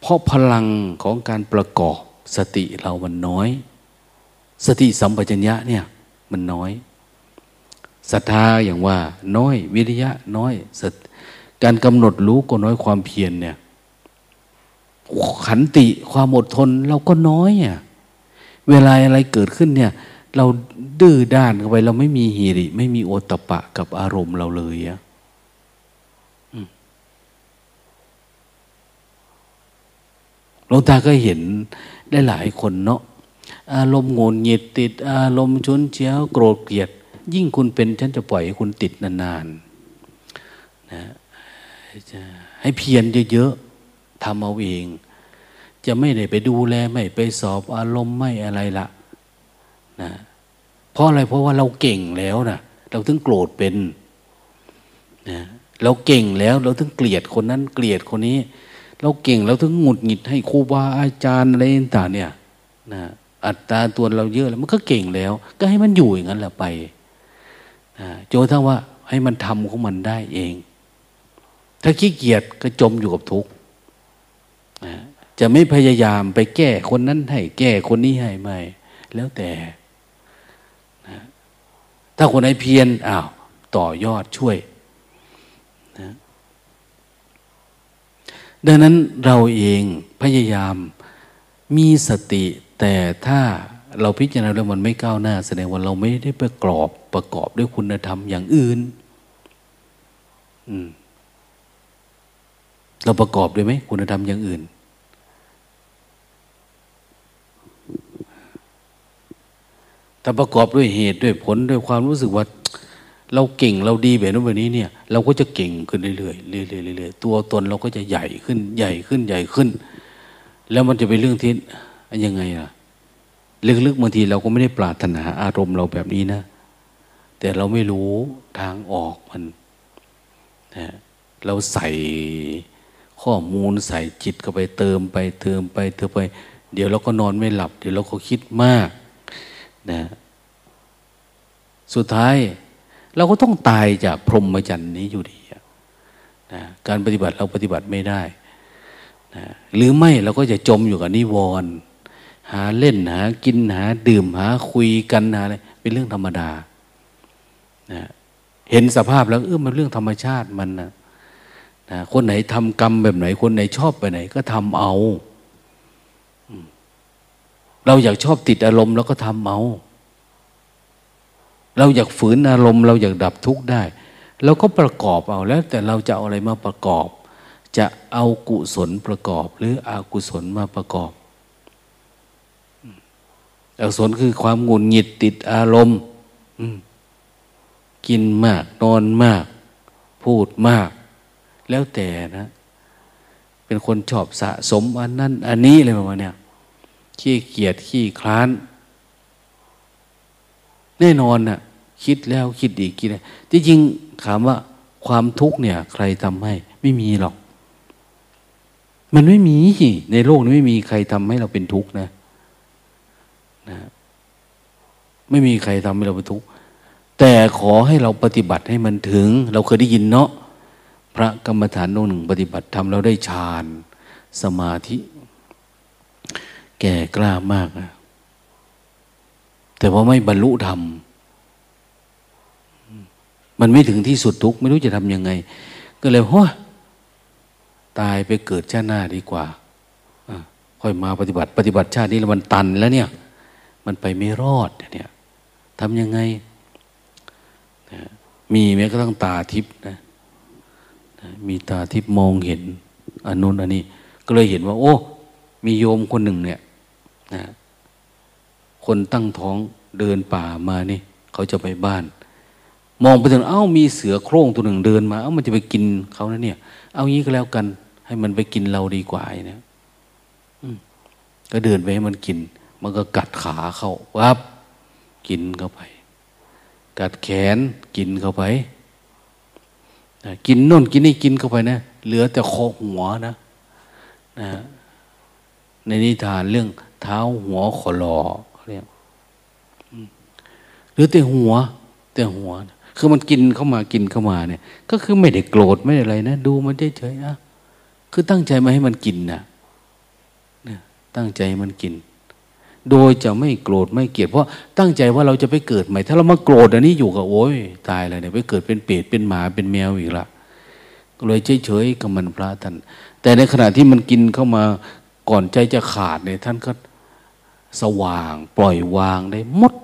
เพราะพลังของการประกอบสติเรามันน้อย สติสัมปชัญญะเนี่ย มันน้อย ศรัทธาอย่างว่า น้อยวิริยะน้อยสการกำหนดรู้ก็น้อยความเพียรเนี่ย ขันติความอดทนเราก็น้อยอะเวลาอะไรเกิดขึ้นเนี่ย เราดื้อด้านเข้าไป เราไม่มีหิริ ไม่มีโอตปะกับอารมณ์เราเลยอะหลวงตาก็เห็นได้หลายคนเนาะอารมณ์โงนหงิดติด อารมณ์ชุนเชียวโกรธเกลียด ยิ่งคุณเป็นฉันจะปล่อยให้คุณติดนานๆนะให้เพียรเยอะๆทำเอาเอง จะไม่ได้ไปดูแลไม่ไปสอบอารมณ์ไม่อะไรละนะเพราะอะไรเพราะว่าเราเก่งแล้วนะเราถึงโกรธเป็นนะเราเก่งแล้วเราถึงเกลียดคนนั้นเกลียดคนนี้ เราเก่งเราถึงหงุดหงิดให้ครูบาอาจารย์อะไรต่างเนี่ยนะอัตราตัวเราเยอะแล้วมันก็เก่งแล้ว ก็ให้มันอยู่อย่างนั้นแหละไป นะโจทั้งว่าให้มันทำของมันได้เอง ถ้าขี้เกียจก็จมอยู่กับทุกข์จะไม่พยายามไปแก้คนนั้นให้ แก้คนนี้ให้ไม่ แล้วแต่ถ้าคนไหนเพียรอ้าวต่อยอดช่วยนะดังนั้นเราเองพยายามมีสติแต่ถ้า เราพิจารณาแล้วมันไม่ก้าวหน้า แสดงว่าเราไม่ได้ประกอบประกอบด้วยคุณธรรมอย่างอื่นเราประกอบด้วยไหมคุณธรรมอย่างอื่น ถ้าประกอบด้วยเหตุด้วยผลด้วยความรู้สึกว่า เราเก่งเราดีแบบนั้นแบบนี้เนี่ย เราก็จะเก่งขึ้นเรื่อยๆเรื่อยๆเรื่อยๆตัวตนเราก็จะใหญ่ขึ้น ใหญ่ขึ้นใหญ่ขึ้น แล้วมันจะเป็นเรื่องที่ยังไงอะ ลึกๆบางทีเราก็ไม่ได้ปรารถนาอารมณ์เราแบบนี้นะ แต่เราไม่รู้ทางออกมันนะเราใส่ข้อมูลใส่จิตเข้าไปเติมไปเติมไปเติมไป เดี๋ยวเราก็นอนไม่หลับ เดี๋ยวเราก็คิดมากนะสุดท้ายเราก็ต้องตายจากพรหมจรรย์นี้อยู่ดีนะการปฏิบัติเราปฏิบัติไม่ได้นะหรือไม่เราก็จะจมอยู่กับนิวรณ์ หาเล่นหากินหาดื่มหาคุยกันหาอะไรเป็นเรื่องธรรมดานะเห็นสภาพแล้วเออมันเรื่องธรรมชาติมันนะนะคนไหนทำกรรมแบบไหน คนไหนชอบไปไหน ก็ทำเอา เราอยากชอบติดอารมณ์แล้วก็ทำเอา เราอยากฝืนอารมณ์ เราอยากดับทุกข์ได้เราก็ประกอบเอาแล้ว แต่เราจะเอาอะไรมาประกอบ จะเอากุศลประกอบ หรืออกุศลมาประกอบ อกุศลคือความงุนหงิดติดอารมณ์กินมากนอนมาก พูดมาก แล้วแต่นะ เป็นคนชอบสะสมอันนั้น อันนี้อะไรประมาณเนี้ยขี้เกียจขี้คลาน แน่นอนนะ่ะ คิดแล้วคิดอีกคิดอะไรจริงๆถามว่าความทุกข์เนี่ย ใครทำให้ ไม่มีหรอก มันไม่มีในโลกนี้ไม่มีใครทำให้เราเป็นทุกข์นะ นะไม่มีใครทำให้เราเป็นทุกข์แต่ขอให้เราปฏิบัติให้มันถึง เราเคยได้ยินเนาะพระกรรมฐานองค์หนึ่ง ปฏิบัติทำเราได้ฌานสมาธิ แก่กล้ามากนะแต่ว่าไม่บรรลุธรรมมันไม่ถึงที่สุดทุกข์ไม่รู้จะทำยังไง ก็เลยโอ้ตายไปเกิดชาติหน้าดีกว่าค่อยมาปฏิบัติ ปฏิบัติชาตินี้แล้วมันตันแล้วเนี่ย มันไปไม่รอดเนี่ยทำยังไงมีแม้ก็ต้องตาทิพย์นะมีตาทิพย์มองเห็นอันนู้นอันนี้ ก็เลยเห็นว่า โอ้ มีโยมคนหนึ่งเนี่ยนะคนตั้งท้องเดินป่ามานี่ เขาจะไปบ้าน มองไปถึงเอ้ามีเสือโคร่งตัวหนึ่งเดินมา เอ้ามันจะไปกินเขานะเนี่ย เอางี้ก็แล้วกัน ให้มันไปกินเราดีกว่าเนี่ยก็เดินไปให้มันกิน มันก็กัดขาเข้าวับกินเข้าไป กัดแขนกินเข้าไปกินน่นกินนี่กินเข้าไปนะเหลือแต่คอหัวนะนะในนิทานเรื่องเท้าหัวขอลอเรียกหรือแต่หัว แต่หัว คือมันกินเข้ามากินเข้ามาเนี่ย ก็คือไม่ได้โกรธไม่ได้อะไรนะดูมันเฉยๆนะคือตั้งใจมาให้มันกินนะตั้งใจมันกิน โดยจะไม่โกรธไม่เกลียดเพราะตั้งใจว่าเราจะไปเกิดใหม่ ถ้าเรามาโกรธอันนี้อยู่กับโอ้ยตายเลยเนี่ยไปเกิดเป็นเปรตเป็นหมาเป็นแมวอีกละเลยเฉยๆกับมันพระท่านแต่ในขณะที่มันกินเข้ามาก่อนใจจะขาดเนี่ยท่านก็สว่าง ปล่อยวางได้หมด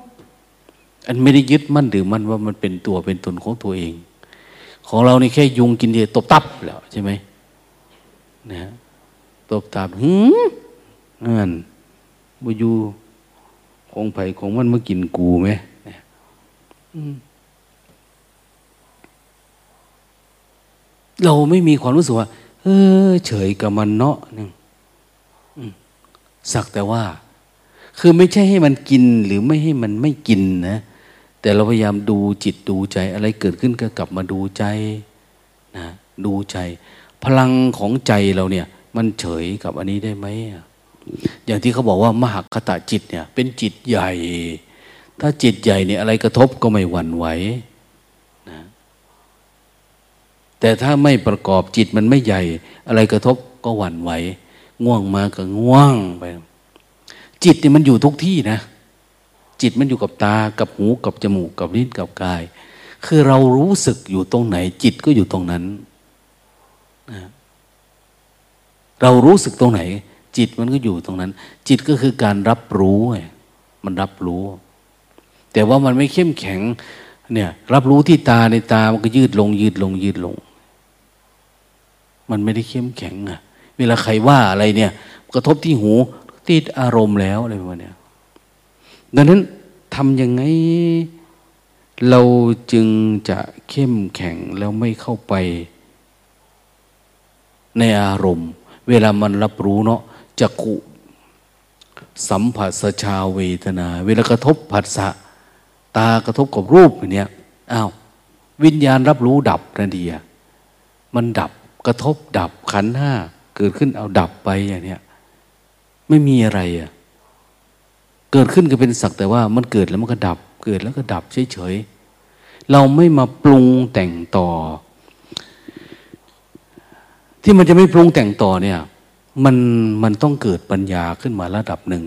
อันไม่ได้ยึดมั่นหรือมั่นว่ามันเป็นตัวเป็นตนของตัวเอง ของเรานี่แค่ยุงกินเดียตบตับแล้วใช่ไหมนะตบตับหืมนั่น บุยูของไผ่ของมันมากินกูไหมเราไม่มีความรู้สึกว่า เออ เฉยกับมันเนาะนึงสักแต่ว่า คือไม่ใช่ให้มันกินหรือไม่ให้มันไม่กินนะ แต่เราพยายามดูจิตดูใจ อะไรเกิดขึ้นก็กลับมาดูใจนะดูใจ พลังของใจเราเนี่ย มันเฉยกับอันนี้ได้ไหม อย่างที่เขาบอกว่ามหคตาจิตเนี่ย เป็นจิตใหญ่ ถ้าจิตใหญ่เนี่ยอะไรกระทบก็ไม่หวั่นไหวนะแต่ถ้าไม่ประกอบจิตมันไม่ใหญ่ อะไรกระทบก็หวั่นไหว ง่วงมาก็ง่วงไป จิตเนี่ยมันอยู่ทุกที่นะ จิตมันอยู่กับตากับหูกับจมูกกับลิ้นกับกาย คือเรารู้สึกอยู่ตรงไหน จิตก็อยู่ตรงนั้นนะเรารู้สึกตรงไหน จิตมันก็อยู่ตรงนั้น จิตก็คือการรับรู้มันรับรู้ แต่ว่ามันไม่เข้มแข็ง เนี่ย รับรู้ที่ตาในตามันก็ยืดลง ยืดลง ยืดลง มันไม่ได้เข้มแข็งอะเวลาใครว่าอะไรเนี่ย กระทบที่หูติดอารมณ์แล้วอะไรประมาณนี้ดังนั้นทำยังไงเราจึงจะเข้มแข็งแล้วไม่เข้าไปในอารมณ์ เวลามันรับรู้เนาะ จักขุ สัมผัสชาเวทนา เวลากระทบผัสสะตากระทบกับรูปอย่างเนี้ยอ้าววิญญาณรับรู้ดับนาดียมันดับกระทบดับขันห้าเกิดขึ้นเอาดับไปอย่างเนี้ยไม่มีอะไรอะเกิดขึ้นก็เป็นสักแต่ว่ามันเกิดแล้วมันก็ดับ เกิดแล้วก็ดับเฉยๆเราไม่มาปรุงแต่งต่อ ที่มันจะไม่ปรุงแต่งต่อเนี่ย มันมันต้องเกิดปัญญาขึ้นมาระดับหนึ่ง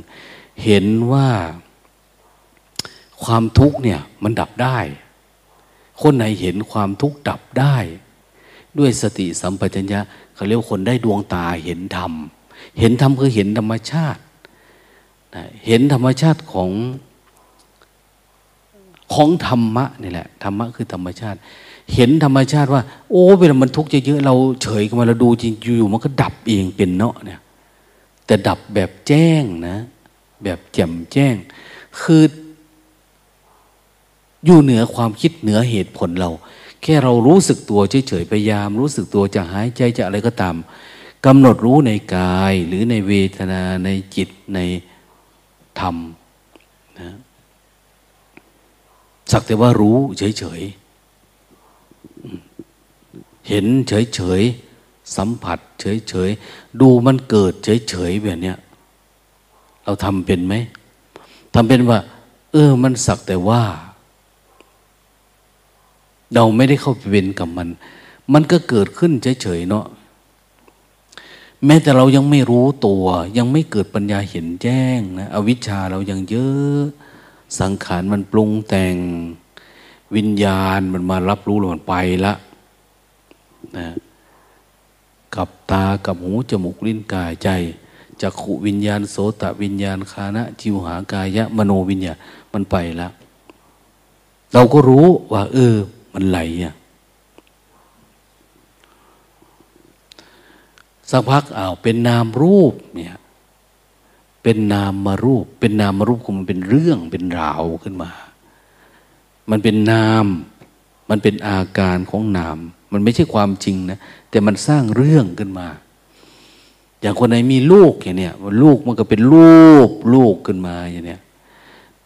เห็นว่าความทุกข์เนี่ยมันดับได้ คนไหนเห็นความทุกข์ดับได้ ด้วยสติสัมปชัญญะเขาเรียกคนได้ดวงตาเห็นธรรม เห็นธรรมคือเห็นธรรมชาติ เห็นธรรมชาติของของธรรมะนี่แหละธรรมะคือธรรมชาติ เห็นธรรมชาติว่า โอ้เวลามันทุกข์เยอะๆเราเฉยกันมาเราดูจริงอยู่มันก็ดับเองเป็นเนาะเนี่ย แต่ดับแบบแจ้งนะ แบบแจ่มแจ้ง คือ อยู่เหนือความคิดเหนือเหตุผลเรา แค่เรารู้สึกตัวเฉยๆพยายาม รู้สึกตัวจะหายใจจะอะไรก็ตามกำหนดรู้ในกายหรือในเวทนาในจิตในธรรมนะสักแต่ว่ารู้เฉยๆ เห็นเฉยๆ สัมผัส เฉยๆ ดูมันเกิดเฉยๆแบบเนี้ยเราทำเป็นไหมทำเป็นว่า เออ มันสักแต่ว่า เราไม่ได้เข้าไปเป็นกับมัน มันก็เกิดขึ้นเฉยๆเนาะแม้แต่เรายังไม่รู้ตัว ยังไม่เกิดปัญญาเห็นแจ้งนะอวิชชาเรายังเยอะสังขารมันปรุงแต่งวิญญาณมันมารับรู้แล้วมันไปละ นะกับตากับหูจมูกลิ้นกายใจจักขุวิญญาณโสตวิญญาณคานะจิวหากายะมโนวิญญาณมันไปละเราก็รู้ว่า เออ มันไหลอะสักพักอ้าวเป็นนามรูปเนี่ยเป็นนามมารูป เป็นนามมารูปขอมันเป็นเรื่องเป็นราวขึ้นมา มันเป็นนาม มันเป็นอาการของนาม มันไม่ใช่ความจริงนะ แต่มันสร้างเรื่องขึ้นมา อย่างคนไหนมีลูกอย่างเนี้ยลูกมันก็เป็นรูปลูกขึ้นมาอย่างเนี้ย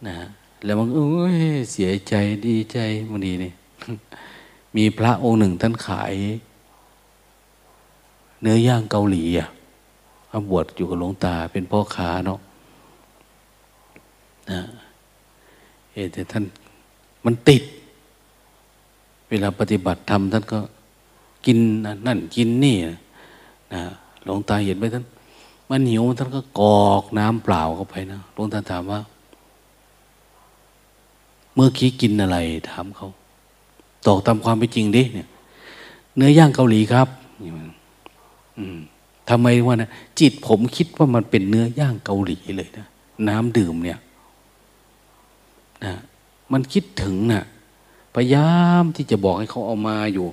นะแล้วมันเอ้ยเสียใจดีใจมันดีนี่มีพระองค์หนึ่งท่านขาย เนื้อย่างเกาหลีอะบวชอยู่กับหลวงตาเป็นพ่อค้าเนาะนะเอแต่ท่านมันติด เวลาปฏิบัติธรรมท่านก็ กินนั่นกินนี่นะหลวงตาเห็นไหมท่านมันหิวท่านก็กอกน้ำเปล่าเข้าไปนะหลวงตาถามว่า เมื่อกี้กินอะไร ถามเขาตอกตามความเป็นจริงดิเนี่ย เนื้อย่างเกาหลีครับทำไมวะนะจิตผมคิดว่ามันเป็นเนื้อย่างเกาหลีเลยนะน้ำดื่มเนี่ยนะมันคิดถึงนะ่ะพยายามที่จะบอกให้เขาเอามาอยู่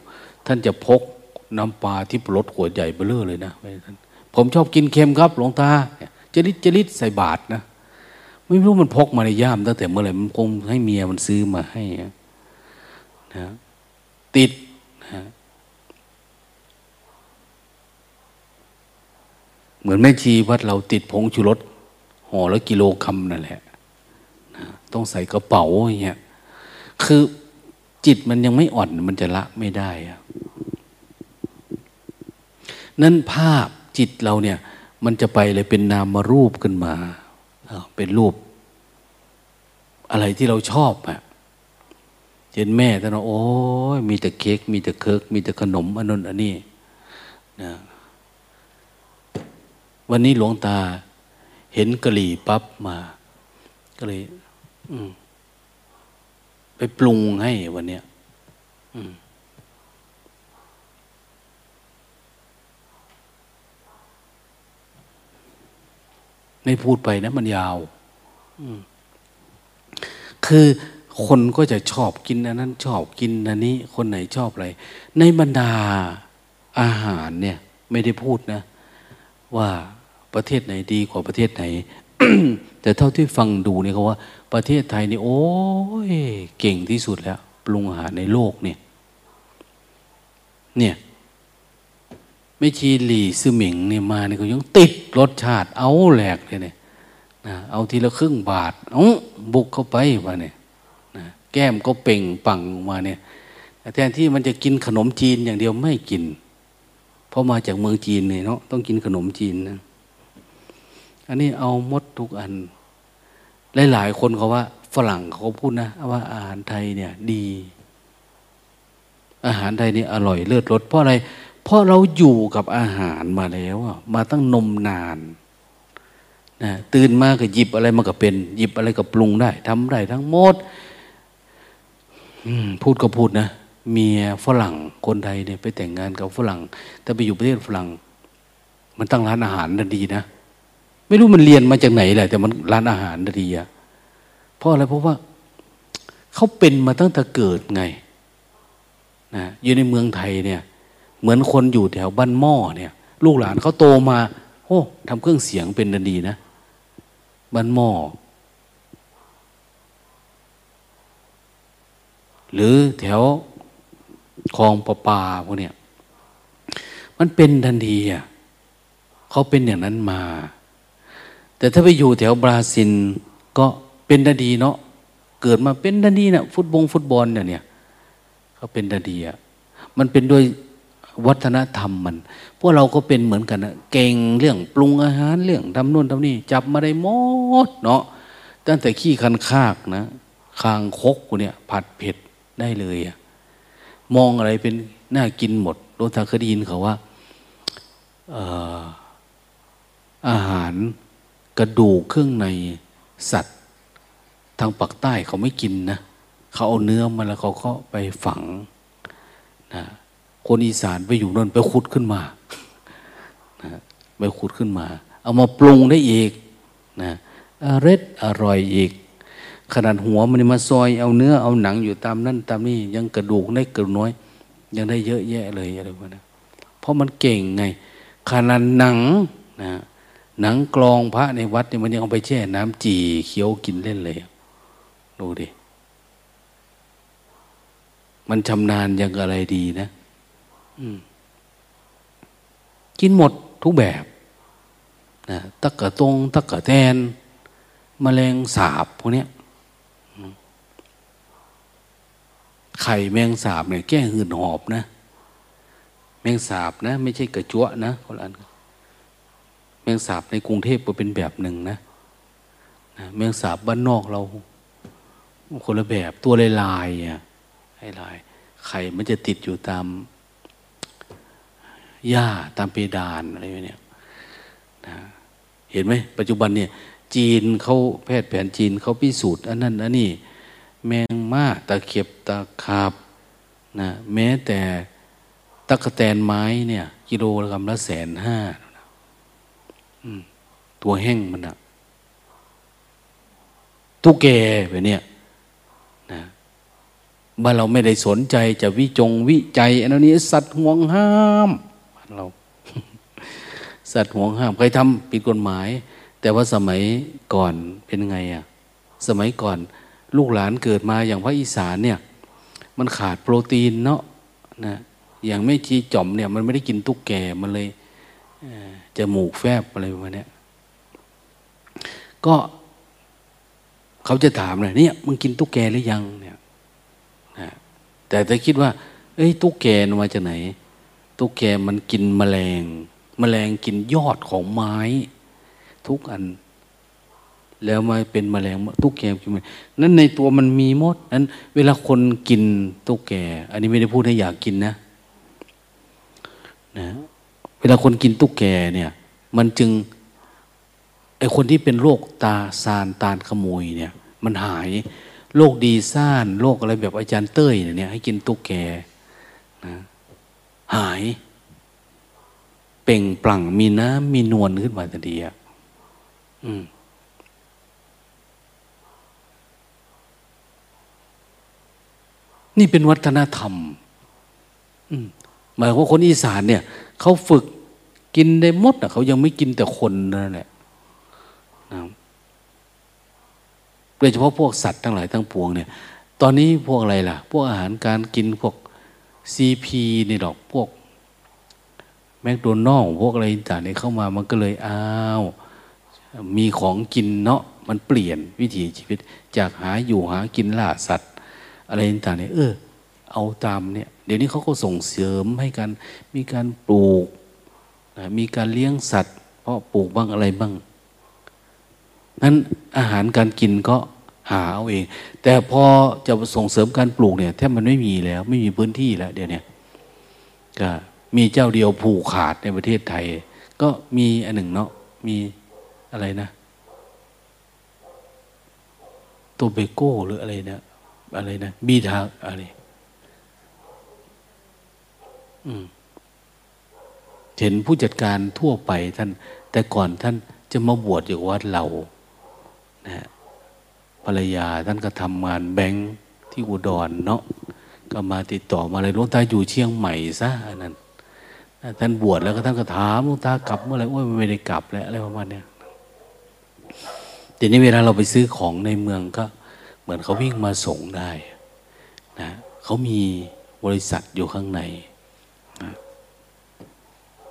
ท่านจะพกน้ำปลาที่รสขวดใหญ่เบ้อเลยนะผมชอบกินเค็มครับหลวงตาจริตจริตใส่บาทนะไม่รู้มันพกมาในย่ามตั้งแต่เมื่อไหร่มันคงให้เมียมันซื้อมาให้นะติดนะเหมือนแม่ชีวัดเราติดผงชูรสห่อแล้วกิโลคำนั่นแหละนะต้องใส่กระเป๋าอย่างเงี้ยคือ จิตมันยังไม่อ่อนมันจะละไม่ได้นั่นภาพจิตเราเนี่ย มันจะไปเลยเป็นนามรูปขึ้นมา เป็นรูป อะไรที่เราชอบอะเห็นแม่ท่านโอ้ยมีแต่เค้กมีแต่เคิร์กมีแต่ขนมอันนั้นอันนี้นะวันนี้หลวงตาเห็นกะหรี่ปั๊บมา ก็เลย อืม ไปปรุงให้วันเนี้ยไม่พูดไปนะมันยาวคือคนก็จะชอบกินอันนั้น ชอบกินอันนี้ คนไหนชอบอะไร ในบรรดาอาหารเนี่ย ไม่ได้พูดนะ ว่าประเทศไหนดีกว่าประเทศไหน แต่เท่าที่ฟังดูเนี่ยเขาว่า ประเทศไทยนี่โอ้ยเก่งที่สุดแล้ว ปรุงอาหารในโลกเนี่ย เนี่ยไม่ชีหลี่ซื่อหมิงเนี่ยมาเนี่ยเขายังติดรสชาติเอาแหลกเลยเนี่ยนะเอาทีละครึ่งบาทเอาบุกเข้าไปมาเนี่ยนะแก้มก็เป่งปังมาเนี่ยแทนที่มันจะกินขนมจีนอย่างเดียวไม่กิน เพราะมาจากเมืองจีนเนี่ยเนาะต้องกินขนมจีนนะ อันนี้เอามดทุกอัน หลายๆคนเขาว่า ฝรั่งเขาพูดนะ ว่าอาหารไทยเนี่ยดี อาหารไทยนี่อร่อยเลิศรสเพราะอะไร เพราะเราอยู่กับอาหารมาแล้วมาตั้งนมนานนะตื่นมาก็หยิบอะไรมาก็เป็น หยิบอะไรก็ปรุงได้ทำได้ทั้งหมดพูดก็พูดนะเมียฝรั่งคนไทยเนี่ยไปแต่งงานกับฝรั่ง แต่ไปอยู่ประเทศฝรั่ง มันตั้งร้านอาหารนั่นดีนะ ไม่รู้มันเรียนมาจากไหนแหละแต่มันร้านอาหารดีอะเพราะอะไรเพราะว่าเขาเป็นมาตั้งแต่เกิดไงนะอยู่ในเมืองไทยเนี่ย เหมือนคนอยู่แถวบ้านหม้อเนี่ย ลูกหลานเขาโตมาโอ้ทำเครื่องเสียงเป็นดันดีนะบ้านหม้อหรือแถวคลองประปาพวกเนี้ยมันเป็นทันทีอะเขาเป็นอย่างนั้นมา แต่ถ้าไปอยู่แถวบราซิลก็เป็นดาดีเนาะเกิดมาเป็นดาดีเนะ่ยฟุตบงฟุตบอลเนี่ยเนี่ยเขาเป็นดาดีอะมันเป็นด้วยวัฒนธรรมมัน พวกเราก็เป็นเหมือนกันนะเก่งเรื่องปรุงอาหารเรื่องทำนู่นทำนี่จับมาได้หมดเนาะตั้งแต่ขี้คันคากนะคางคกกูเนี่ยผัดเผ็ดได้เลยอะมองอะไรเป็นน่ากินหมดโดนทาคดีนเขาว่าอาหาร ระดูกเครื่องในสัตว์ ทางปากใต้เขาไม่กินนะเขาเอาเนื้อมาแล้วเขาก็ไปฝังนะคนอีสานไปอยู่นั่นไปขุดขึ้นมานะไปขุดขึ้นมา เอามาปรุงได้อีกนะอร็ดอร่อยอีก ขนาดหัวมันมาซอยเอาเนื้อเอาหนังอยู่ตามนั่นตามนี่ยังกระดูกได้กระน้อย ยังได้เยอะแยะเลยอะไรพวกนั้นเพราะมันเก่งไงขนาดหนังนะ หนังกลองพระในวัดเนี่ยมันยังเอาไปแช่น้ำจีเคี้ยวกินเล่นเลยดูดิ มันชำนาญยังอะไรดีนะกินหมดทุกแบบนะตะกะตรงตะกะแตนมแมลงสาบพวกนี้ไข่แมงสาบเนี่ยแก้หืดหอบนะ แมงสาบนะ ไม่ใช่กระจั่วนะคนละอัน งสาบในกรุงเทพก็เป็นแบบหนึ่งนะนะแมงสาบบ้านนอกเรา คนละแบบตัวลายลายอะให้ลายไข่มันจะติดอยู่ตามหญ้าตามเพดานอะไรเนี่ยนะเห็นไหมปัจจุบันเนี่ย จีนเขาแพทย์แผนจีนเขาพิสูจน์อันนั้นอันนี้แมงมาตะเข็บตะขาบนะแม้แต่ตะกะแตนไม้เนี่ย กิโลกรัมละแสนห้า ตัวแห้งมันอะตุกแกแบบเนี้ยนะบ้านเราไม่ได้สนใจจะวิจงวิจัยอันนี้สัตว์ห่วงห้ามเรา สัตว์ห่วงห้ามใครทำผิดกฎหมาย แต่ว่าสมัยก่อนเป็นไงอะสมัยก่อน ลูกหลานเกิดมาอย่างพระอีสานเนี่ย มันขาดโปรตีนเนาะนะอย่างไม่ชีจอมเนี่ย มันไม่ได้กินตุ๊กแกมันเลยจะหมูกแฟบอะไรประมาณนี้ ก็เขาจะถามเลยเนี่ยมึงกินตุ๊กแกหรือยังเนี่ยนะแต่ถ้าคิดว่า เอ้ยตุ๊กแกมาจากไหน ตุ๊กแกมันกินแมลงแมลงกินยอดของไม้ ทุกอัน แล้วมาเป็นแมลงตุ๊กแกกินนั้นในตัวมันมีมดนั้น เวลาคนกินตุ๊กแก อันนี้ไม่ได้พูดให้อยากกินนะนะ เวลาคนกินตุ๊กแกเนี่ย มันจึง ไอคนที่เป็นโรคตาซานตาลขโมยเนี่ย มันหายโรคดีซ่านโรคอะไรแบบอาจารย์เต้ยเนี่ย ให้กินตุ๊กแกนะหาย เป่งปลั่งมีน้ำมีนวลขึ้นมาทันทีอะนี่เป็นวัฒนธรรมหมายว่าคนอีสานเนี่ยเขาฝึกกินได้มดอะเขายังไม่กินแต่คนนั่นแหละ โดยเฉพาะพวกสัตว์ทั้งหลายทั้งปวงเนี่ย ตอนนี้พวกอะไรล่ะ พวกอาหารการกินพวกซีพีนี่หรอกพวกแมคโดนัลพวกอะไรต่างๆเนี่ยเข้ามามันก็เลยอ้าวมีของกินเนาะมันเปลี่ยนวิถีชีวิต จากหาอยู่หากินล่าสัตว์ อะไรต่างๆเนี่ยเออ เอาตามเนี่ย เดี๋ยวนี้เขาก็ส่งเสริมให้กันมีการปลูก มีการเลี้ยงสัตว์ เพราะปลูกบ้างอะไรบ้าง นั้นอาหารการกินก็หาเอาเอง แต่พอจะส่งเสริมการปลูกเนี่ยแทบมันไม่มีแล้ว ไม่มีพื้นที่แล้วเดี๋ยวนี้ก็มีเจ้าเดียวผูกขาดในประเทศไทย ก็มีอันหนึ่งเนาะมีอะไรนะโตเบโก้หรืออะไรเนะอะไรนะบีทาอะไรเห็นผู้จัดการทั่วไปท่าน แต่ก่อนท่านจะมาบวชอยู่วัดเรา นะภรรยาท่านก็ทำงานแบงค์ที่อุดรเนาะก็มาติดต่อมาเลยหลวงตาอยู่เชียงใหม่ซะนั่นท่านบวชแล้วก็ท่านก็ถามหลวงตากลับเมื่อไหร่ว่าไม่ได้กลับแล้วอะไรประมาณเนี้ยทีนี้เวลาเราไปซื้อของในเมืองก็ เหมือนเขาวิ่งมาส่งได้นะเขามีบริษัทอยู่ข้างในนะ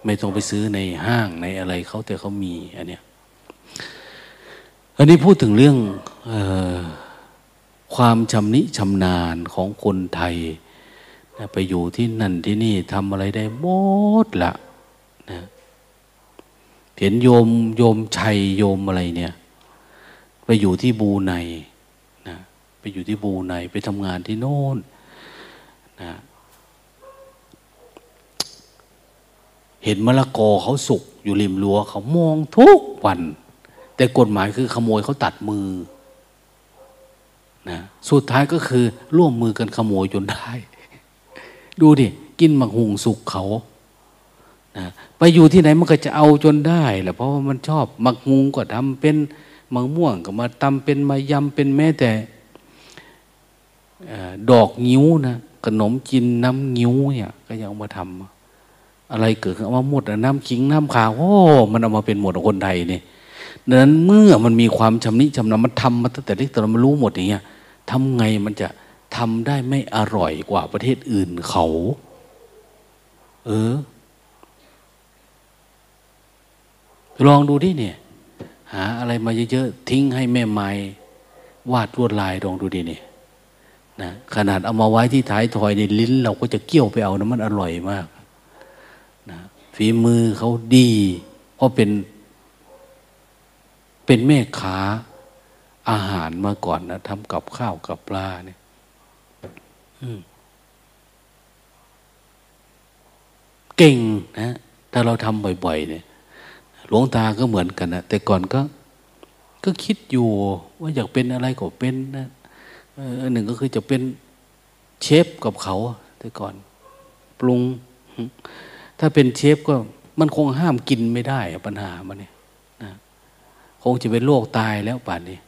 ไม่ต้องไปซื้อในห้างในอะไรเขาแต่เขามีอันเนี้ย อันนี้พูดถึงเรื่องอความชำนิชำนาญของคนไทยนะไปอยู่ที่นั่นที่นี่ทำอะไรได้หมดละนะเห็นโยมโยมชัยโยมอะไรเนี่ย ไปอยู่ที่บูไนนะไปอยู่ที่บูไนไปทำงานที่โน่นนะเห็นมะละกอเขาสุกอยู่ริมรั้วเขามองทุกวัน แต่กฎหมายคือขโมยเขาตัดมือนะสุดท้ายก็คือร่วมมือกันขโมยจนได้ ดูดิ กินมักหุงสุกเขานะไปอยู่ที่ไหนมันก็จะเอาจนได้แหละเพราะว่ามันชอบมักหุงก็ทำเป็นมังม่วงก็มาตำเป็นมายำเป็นแม้แต่ดอกงิ้วนะขนมจินน้ำงิ้วเนี่ยก็ยังเอามาทำอะไรเกิดขึ้นเอามาหมดน้ำขิงน้ำขาวโอ้มันเอามาเป็นหมดคนไทยเนี่ย ดังนั้นเมื่อมันมีความชำนิชำนาญมันทำมาตั้งแต่เล็กแต่เรามารู้หมดอย่างเงี้ยทำไงมันจะทำได้ไม่อร่อยกว่าประเทศอื่นเขา เออ ลองดูดิเนี่ย หาอะไรมาเยอะๆทิ้งให้แม่ไม้วาดลวดลายลองดูดิเนี่ยนะขนาดเอามาไว้ที่ท้ายถอยในลิ้น เราก็จะเกี่ยวไปเอานะมันอร่อยมากนะฝีมือเขาดี เพราะเป็น เป็นแม่ค้าอาหารมาก่อนนะทำกับข้าวกับปลาเนี่ยเก่งนะ ถ้าเราทำบ่อย ๆ เนี่ย หลวงตาก็เหมือนกันนะแต่ก่อนก็ ก็คิดอยู่ ว่าอยากเป็นอะไรก็เป็นนะอันหนึ่งก็คือจะเป็นเชฟกับเขา แต่ก่อน ปรุง ถ้าเป็นเชฟก็มันคงห้ามกินไม่ได้ปัญหามันเนี่ย คงจะเป็นโรคตายแล้วป่านนี้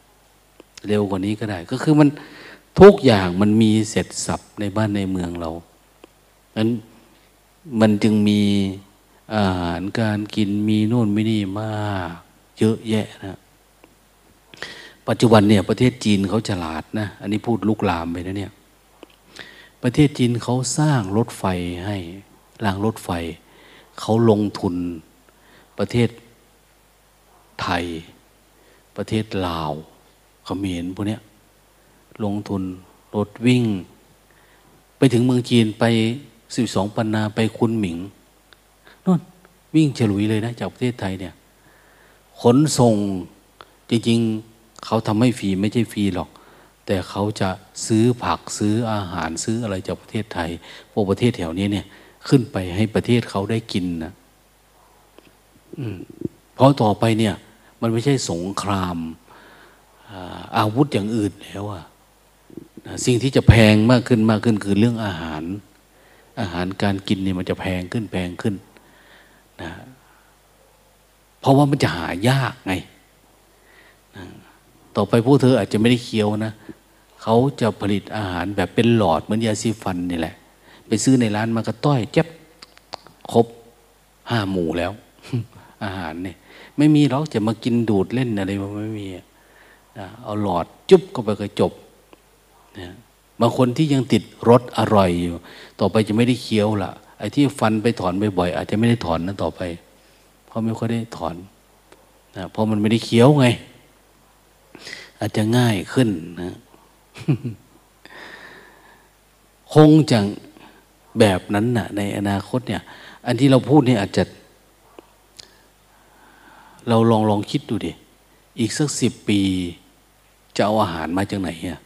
เร็วกว่านี้ก็ได้ ก็คือมันทุกอย่างมันมีเสร็จสับในบ้านในเมืองเรานั้นมันจึงมีอาหารการกินมีโน่นไม่นี่มาก เยอะแยะนะปัจจุบันเนี่ยประเทศจีนเขาฉลาดนะ อันนี้พูดลุกลามไปนะเนี่ย ประเทศจีนเขาสร้างรถไฟให้รางรถไฟ เขาลงทุนประเทศไทย ประเทศลาวเขมรพวกเนี้ยลงทุนรถวิ่ง ไปถึงเมืองจีนไปสิบสองปันนาไปคุณหมิงนู่นวิ่งฉลุยเลยนะจากประเทศไทยเนี่ย ขนส่งจริงๆเขาทำให้ฟรีไม่ใช่ฟรีหรอก แต่เขาจะซื้อผักซื้ออาหารซื้ออะไรจากประเทศไทยพวกประเทศแถวนี้เนี่ย ขึ้นไปให้ประเทศเขาได้กินนะเพราะต่อไปเนี่ย มันไม่ใช่สงครามอาวุธอย่างอื่นแล้วอะสิ่งที่จะแพงมากขึ้นมากขึ้นคือเรื่องอาหาร อาหารการกินเนี่ยมันจะแพงขึ้นแพงขึ้นนะเพราะว่ามันจะหายากไงนะต่อไปพวกเธออาจจะไม่ได้เคี้ยวนะเขาจะผลิตอาหารแบบเป็นหลอดเหมือนยาซีฟันนี่แหละ ไปซื้อในร้านมากระต้อยเจ็บครบห้าหมู่แล้ว อาหารเนี่ย ไม่มีหรอกจะมากินดูดเล่นอะไรมันไม่มีเอาหลอดจุ๊บก็ไปก็จนะบางคนที่ยังติดรสอร่อยอยู่ ต่อไปจะไม่ได้เคี้ยวละไอ้ที่ฟันไปถอนบ่อยๆอาจจะไม่ได้ถอนนะต่อไป เพราะไม่ค่อยได้ถอนนะเพราะมันไม่ได้เคี้ยวไง อาจจะง่ายขึ้นนะ คงจะแบบนั้นนะ่ะ ในอนาคตเนี่ย อันที่เราพูดเนี่ยอาจจะ เราลองลองคิดดูดิ อีกสักสิบปีจะเอาอาหารมาจากไหนอะ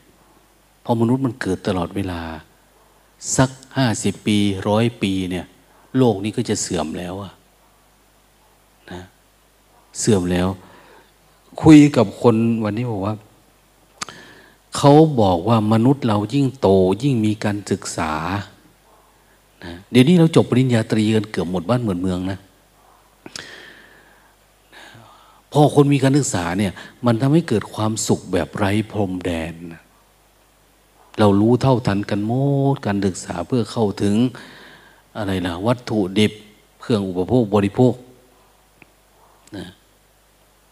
พอมนุษย์มันเกิดตลอดเวลา สักห้าสิบปีร้อยปีเนี่ย โลกนี้ก็จะเสื่อมแล้วอะนะเสื่อมแล้ว คุยกับคนวันนี้บอกว่าเขาบอกว่ามนุษย์เรายิ่งโตยิ่งมีการศึกษานะเดี๋ยวนี้เราจบปริญญาตรีกันเกือบหมดบ้านเหมือนเมืองนะ พอคนมีการศึกษาเนี่ย มันทำให้เกิดความสุขแบบไร้พรมแดน เรารู้เท่าทันกันหมดการศึกษาเพื่อเข้าถึงอะไรล่ะวัตถุดิบเครื่องอุปโภคบริโภคนะ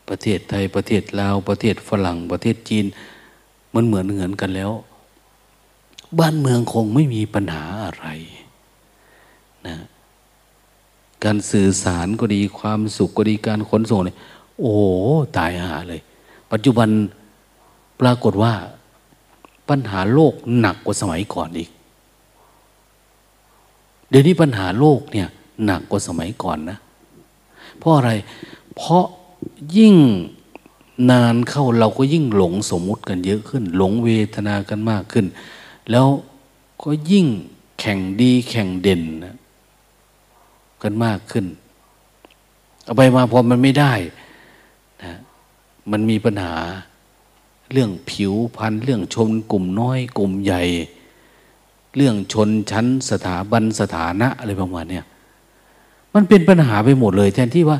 ประเทศไทยประเทศลาว ประเทศฝรั่ง ประเทศจีน มันเหมือนเหมือนกันแล้ว บ้านเมืองคงไม่มีปัญหาอะไรนะการสื่อสารก็ดีความสุขก็ดีการขนส่งเนี่ย โอ้ตายหาเลย ปัจจุบันปรากฏว่าปัญหาโลกหนักกว่าสมัยก่อนอีก เดี๋ยวนี้ปัญหาโลกเนี่ยหนักกว่าสมัยก่อนนะ เพราะอะไร เพราะยิ่งนานเข้าเราก็ยิ่งหลงสมมุติกันเยอะขึ้น หลงเวทนากันมากขึ้น แล้วก็ยิ่งแข่งดีแข่งเด่นนะกันมากขึ้น เอาไปมาพอมันไม่ได้ มันมีปัญหา เรื่องผิวพันธุ์เรื่องชนกลุ่มน้อยกลุ่มใหญ่ เรื่องชนชั้นสถาบันสถานะอะไรประมาณเนี้มันเป็นปัญหาไปหมดเลย แทนที่ว่า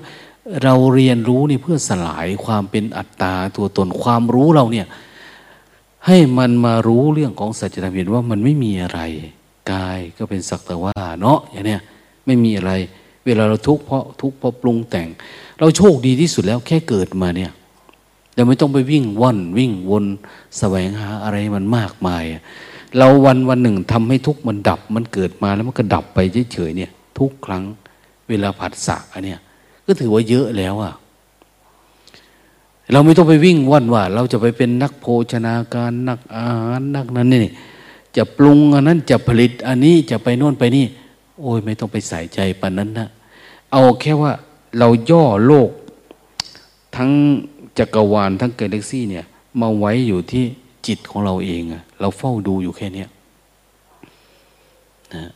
เราเรียนรู้นี่เพื่อสลายความเป็นอัตตาตัวตนความรู้เราเนี่ย ให้มันมารู้เรื่องของสัจธรรมเห็นว่ามันไม่มีอะไรกายก็เป็นสักแต่ว่าเนาะอย่างเนี้ยไม่มีอะไร เวลาเราทุกข์เพราะทุกข์เพราะปรุงแต่ง เราโชคดีที่สุดแล้วแค่เกิดมาเนี่ย เราไม่ต้องไปวิ่งว่อนวิ่งวนแสวงหาอะไรมันมากมาย เราวันวันหนึ่งทำให้ทุกมันดับ มันเกิดมาแล้วมันก็ดับไปเฉยๆเนี่ย ทุกครั้งเวลาผัดสะเนี้ยก็ถือว่าเยอะแล้วอะเราไม่ต้องไปวิ่งว่อนว่า เราจะไปเป็นนักโภชนาการนักอาหารนักนั้นนี่จะปรุงอันนั้นจะผลิตอันนี้จะไปโน่นไปนี่ โอ้ยไม่ต้องไปใส่ใจปานนั้นนะเอาแค่ว่าเราย่อโลกทั้ง จักรวาลทั้งกาแล็กซี่เนี่ย มาไว้อยู่ที่จิตของเราเองอะเราเฝ้าดูอยู่แค่นี้นะ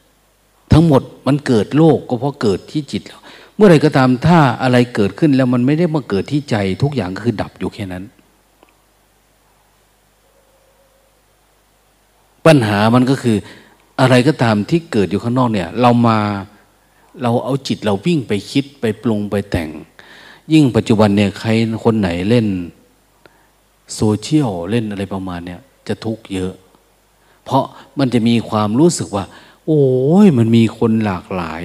ทั้งหมดมันเกิดโลกก็เพราะเกิดที่จิตเราเมื่อไรก็ตามถ้าอะไรเกิดขึ้นแล้วมันไม่ได้มาเกิดที่ใจ ทุกอย่างก็คือดับอยู่แค่นั้น ปัญหามันก็คืออะไรก็ตามที่เกิดอยู่ข้างนอกเนี่ย เรามาเราเอาจิตเราวิ่งไปคิดไปปรุงไปแต่ง ยิ่งปัจจุบันเนี่ยใครคนไหนเล่นโซเชียลเล่นอะไรประมาณเนี่ยจะทุกข์เยอะ เพราะมันจะมีความรู้สึกว่า โอ้ยมันมีคนหลากหลาย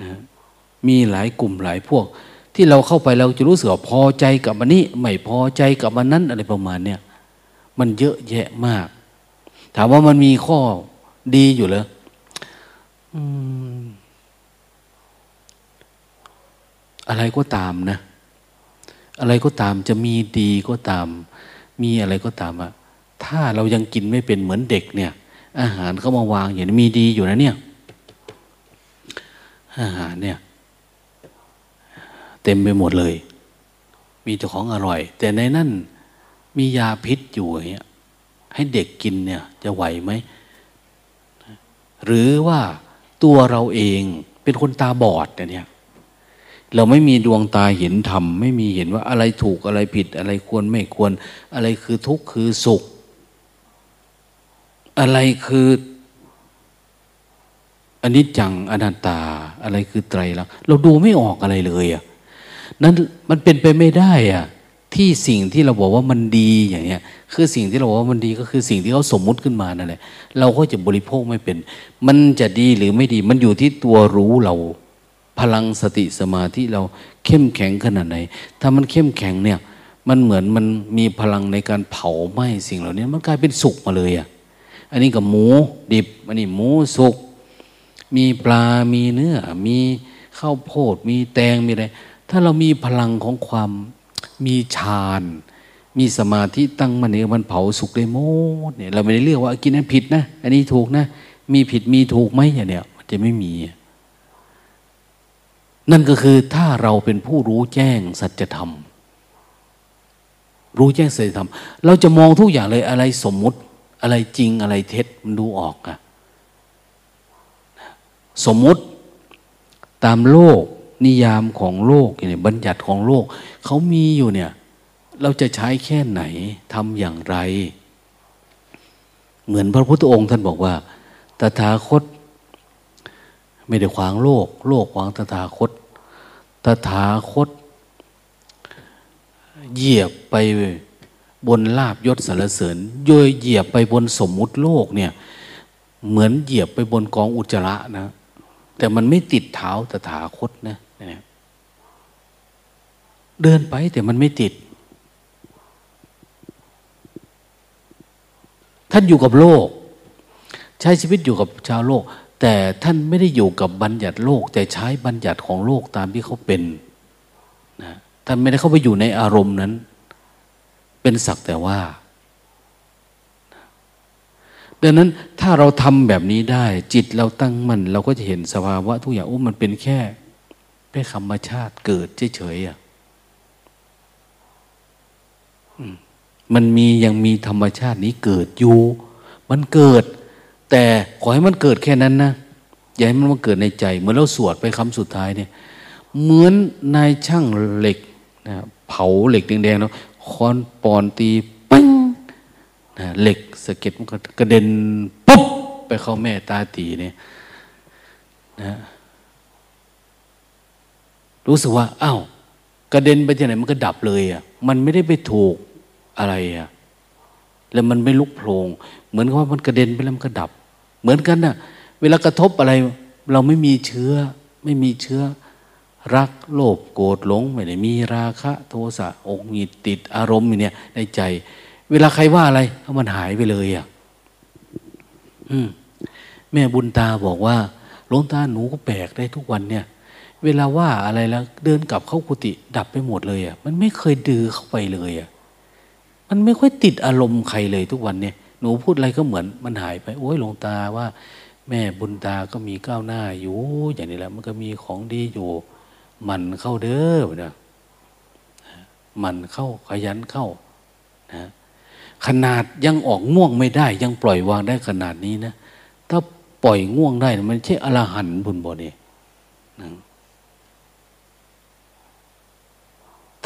นะมีหลายกลุ่มหลายพวก ที่เราเข้าไปเราจะรู้สึกว่าพอใจกับมันนี้ไม่พอใจกับมันนั้นอะไรประมาณเนี่ยมันเยอะแยะมาก ถามว่ามันมีข้อดีอยู่เหรอ อะไรก็ตามนะ อะไรก็ตามจะมีดีก็ตาม มีอะไรก็ตามอะถ้าเรายังกินไม่เป็นเหมือนเด็กเนี่ย อาหารเขามาวางอย่างนี้มีดีอยู่นะเนี่ยอาหารเนี่ย เต็มไปหมดเลย มีเจ้าของอร่อย แต่ในนั่นมียาพิษอยู่อย่างเงี้ยให้เด็กกินเนี่ย จะไหวไหม หรือว่าตัวเราเองเป็นคนตาบอดเนี่ย เราไม่มีดวงตาเห็นธรรม ไม่มีเห็นว่าอะไรถูกอะไรผิด อะไรควรไม่ควร อะไรคือทุกข์คือสุข อะไรคืออันนี้จังอนัตตาอะไรคือไตรลักษณ์เราดูไม่ออกอะไรเลยอะนั้นมันเป็นไปไม่ได้อะที่สิ่งที่เราบอกว่ามันดีอย่างเงี้ย คือสิ่งที่เราบอกว่ามันดีก็คือสิ่งที่เขาสมมุติขึ้นมานั่นแหละเราก็จะบริโภคไม่เป็น มันจะดีหรือไม่ดี มันอยู่ที่ตัวรู้เรา พลังสติสมาธิเราเข้มแข็งขนาดไหน ถ้ามันเข้มแข็งเนี่ย มันเหมือนมันมีพลังในการเผาไหม้สิ่งเหล่านี้มันกลายเป็นสุกมาเลยอะ อันนี้กับหมูดิบ อันนี้หมูสุก มีปลา มีเนื้อ มีข้าวโพด มีแตง มีอะไร ถ้าเรามีพลังของความมีฌาน มีสมาธิตั้งมันเนี่ยมันเผาสุกได้หมดเนี่ย เราไม่ได้เลือกว่ากินนั้นผิดนะ อันนี้ถูกนะ มีผิดมีถูกไหมอย่างเนี้ยมันจะไม่มี นั่นก็คือถ้าเราเป็นผู้รู้แจ้งสัจธรรม รู้แจ้งสัจธรรม เราจะมองทุกอย่างเลยอะไรสมมุติอะไรจริงอะไรเท็จมันดูออกอะสมมุติตามโลกนิยามของโลกเนี่ยบัญญัติของโลกเขามีอยู่เนี่ย เราจะใช้แค่ไหนทำอย่างไร เหมือนพระพุทธองค์ท่านบอกว่า ตถาคต ไม่ได้ขวางโลก โลกขวางตถาคต ตถาคต เหยียบไปบนลาบยศสารเสริญโดยเหยียบไปบนสมมุติโลกเนี่ย เหมือนเหยียบไปบนกองอุจจาระนะ แต่มันไม่ติดเท้าตถาคตนะเดินไปแต่มันไม่ติด ท่านอยู่กับโลก ใช้ชีวิตอยู่กับชาวโลก แต่ท่านไม่ได้อยู่กับบัญญัติโลก แต่ใช้บัญญัติของโลกตามที่เขาเป็นนะท่านไม่ได้เข้าไปอยู่ในอารมณ์นั้น เป็นสักแต่ว่า ดังนั้นถ้าเราทำแบบนี้ได้ จิตเราตั้งมัน่นเราก็จะเห็นสภาวะทุกอย่างโอ้มันเป็นแค่เป็นธรรมชาติเกิดเฉยๆอะมันมียังมีธรรมชาตินี้เกิดอยู่ มันเกิด แต่ขอให้มันเกิดแค่นั้นนะอย่าให้มันมาเกิดในใจ เหมือนเราสวดไปคำสุดท้ายเนี่ย เหมือนนายช่างเหล็กนะเผาเหล็กแดงๆแล้วคอนปอนตีปิ้งนะเหล็กสะเก็ดมันก็กระเด็นปุ๊บไปเข้าแม่ตาตีเนี่ยนะรู้สึกว่าอ้าวกระเด็นไปที่ไหนมันก็ดับเลยอะมันไม่ได้ไปถูกอะไรอะแล้วมันไม่ลุกโผลงเหมือนกับว่ามันกระเด็นไปแล้วมันก็ดับ เหมือนกันนะ่ะเวลากระทบอะไร เราไม่มีเชื้อ ไม่มีเชื้อ รักโลภโกรธหลงไม่ได้มีราคะ โทสะอกหงิดติดอารมณ์เนี่ย ในใจ เวลาใครว่าอะไรมันหายไปเลยอะแม่บุญตาบอกว่าหลวงตาหนูก็แปลกได้ทุกวันเนี่ย เวลาว่าอะไรแล้วเดินกลับเข้ากุฏิดับไปหมดเลยอะมันไม่เคยดื้อเข้าไปเลยอะมันไม่ค่อยติดอารมณ์ใครเลยทุกวันเนี่ย นูพูดอะไรก็เหมือนมันหายไป โอ้ยหลวงตาว่า แม่บุญตาก็มีก้าวหน้าอยู่ อย่างนี้แหละ มันก็มีของดีอยู่ มันเข้าเด้อนะมันเข้าขยันเข้านะขนาดยังออกง่วงไม่ได้ ยังปล่อยวางได้ขนาดนี้นะ ถ้าปล่อยง่วงได้ มันใช่อรหันต์บุญบ่เนี่ย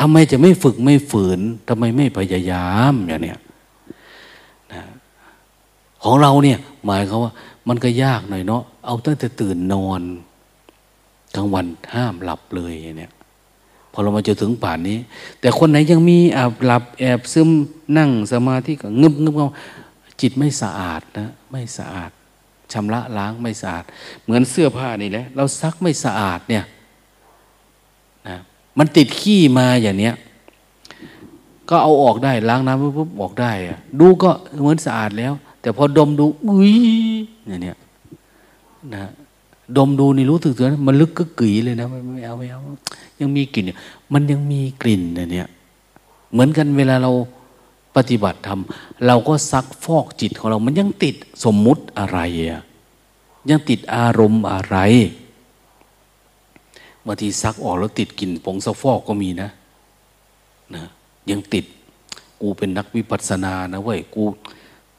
ทำไมจะไม่ฝึกไม่ฝืนทำไมไม่พยายามอย่างเนี้ย ของเราเนี่ยหมายเขาว่า มันก็ยากหน่อยเนาะเอาตั้งแต่ตื่นนอนกลางวันห้ามหลับเลยเนี่ยพอเรามาจะถึงป่านนี้ แต่คนไหนยังมีแอบหลับแอบซึมนั่งสมาธิก็งึบงึบเงาจิตไม่สะอาดนะ ไม่สะอาดชำระล้างไม่สะอาด เหมือนเสื้อผ้านี่แหละเราซักไม่สะอาดเนี่ยนะมันติดขี้มาอย่างเนี้ยก็เอาออกได้ล้างน้ำปุ๊บออกได้อะดูก็เหมือนสะอาดแล้ว แต่พอดมดู อุ้ยอย่างเนี้ยนะดมดูนี่รู้สึกตัวมันลึกก็กึ๋ยเลยนะไม่ไม่เอาไม่เอายังมีกลิ่นมันยังมีกลิ่นเนี่ย เหมือนกันเวลาเราปฏิบัติทำเราก็ซักฟอกจิตของเรา มันยังติดสมมุติอะไรอะยังติดอารมณ์อะไรบางทีซักออกแล้วติดกลิ่นผงซักฟอกก็มีนะนะ ยังติด กูเป็นนักวิปัสสนานะเว้ยกู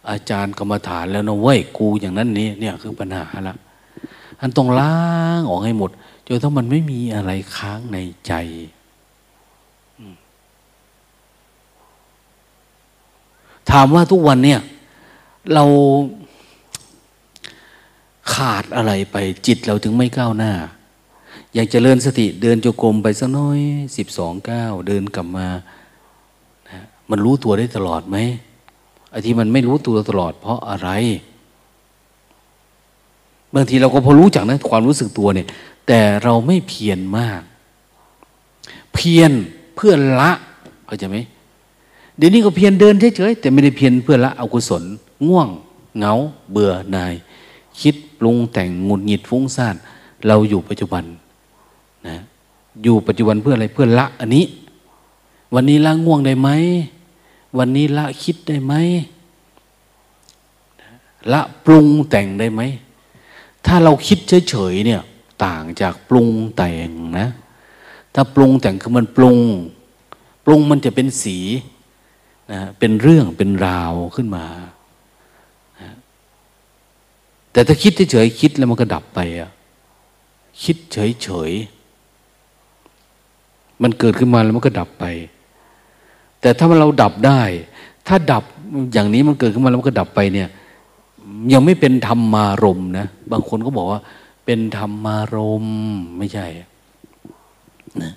อาจารย์กรรมฐานแล้วนะเว้ยกูอย่างนั้นนี้เนี่ยคือปัญหาละอันต้องล้างออกให้หมดจนถ้ามันไม่มีอะไรค้างในใจถามว่าทุกวันเนี่ย เราขาดอะไรไปจิตเราถึงไม่ก้าวหน้า อยากจะเริญสติเดินจงกรมไปสักน้อยสิบสองก้าวเดินกลับมานะมันรู้ตัวได้ตลอดไหม ไอ้ที่มันไม่รู้ตัวตลอด เพราะอะไร บางทีเราก็พอรู้จักนะความรู้สึกตัวเนี่ย แต่เราไม่เพียรมาก เพียรเพื่อละเข้าใจไหมเดี๋ยวนี้ก็เพียรเดินเฉยๆแต่ไม่ได้เพียรเพื่อละอกุศล ง่วง เหงา เบื่อนาย คิดปรุงแต่งงุดหงิดฟุ้งซ่านเราอยู่ปัจจุบันนะอยู่ปัจจุบันเพื่ออะไรเพื่อละอันนี้ วันนี้ละง่วงได้ไหม วันนี้ละคิดได้ไหมละปรุงแต่งได้ไหม ถ้าเราคิดเฉยๆเนี่ย ต่างจากปรุงแต่งนะ ถ้าปรุงแต่งคือมันปรุง ปรุงมันจะเป็นสีนะเป็นเรื่องเป็นราวขึ้นมา แต่ถ้าคิดเฉยๆคิดแล้วมันก็ดับไปอะคิดเฉยๆมันเกิดขึ้นมาแล้วมันก็ดับไป แต่ถ้าเราดับได้ ถ้าดับอย่างนี้มันเกิดขึ้นมาแล้วมันก็ดับไปเนี่ย ยังไม่เป็นธรรมารมนะ บางคนก็บอกว่า เป็นธรรมารมไม่ใช่นะ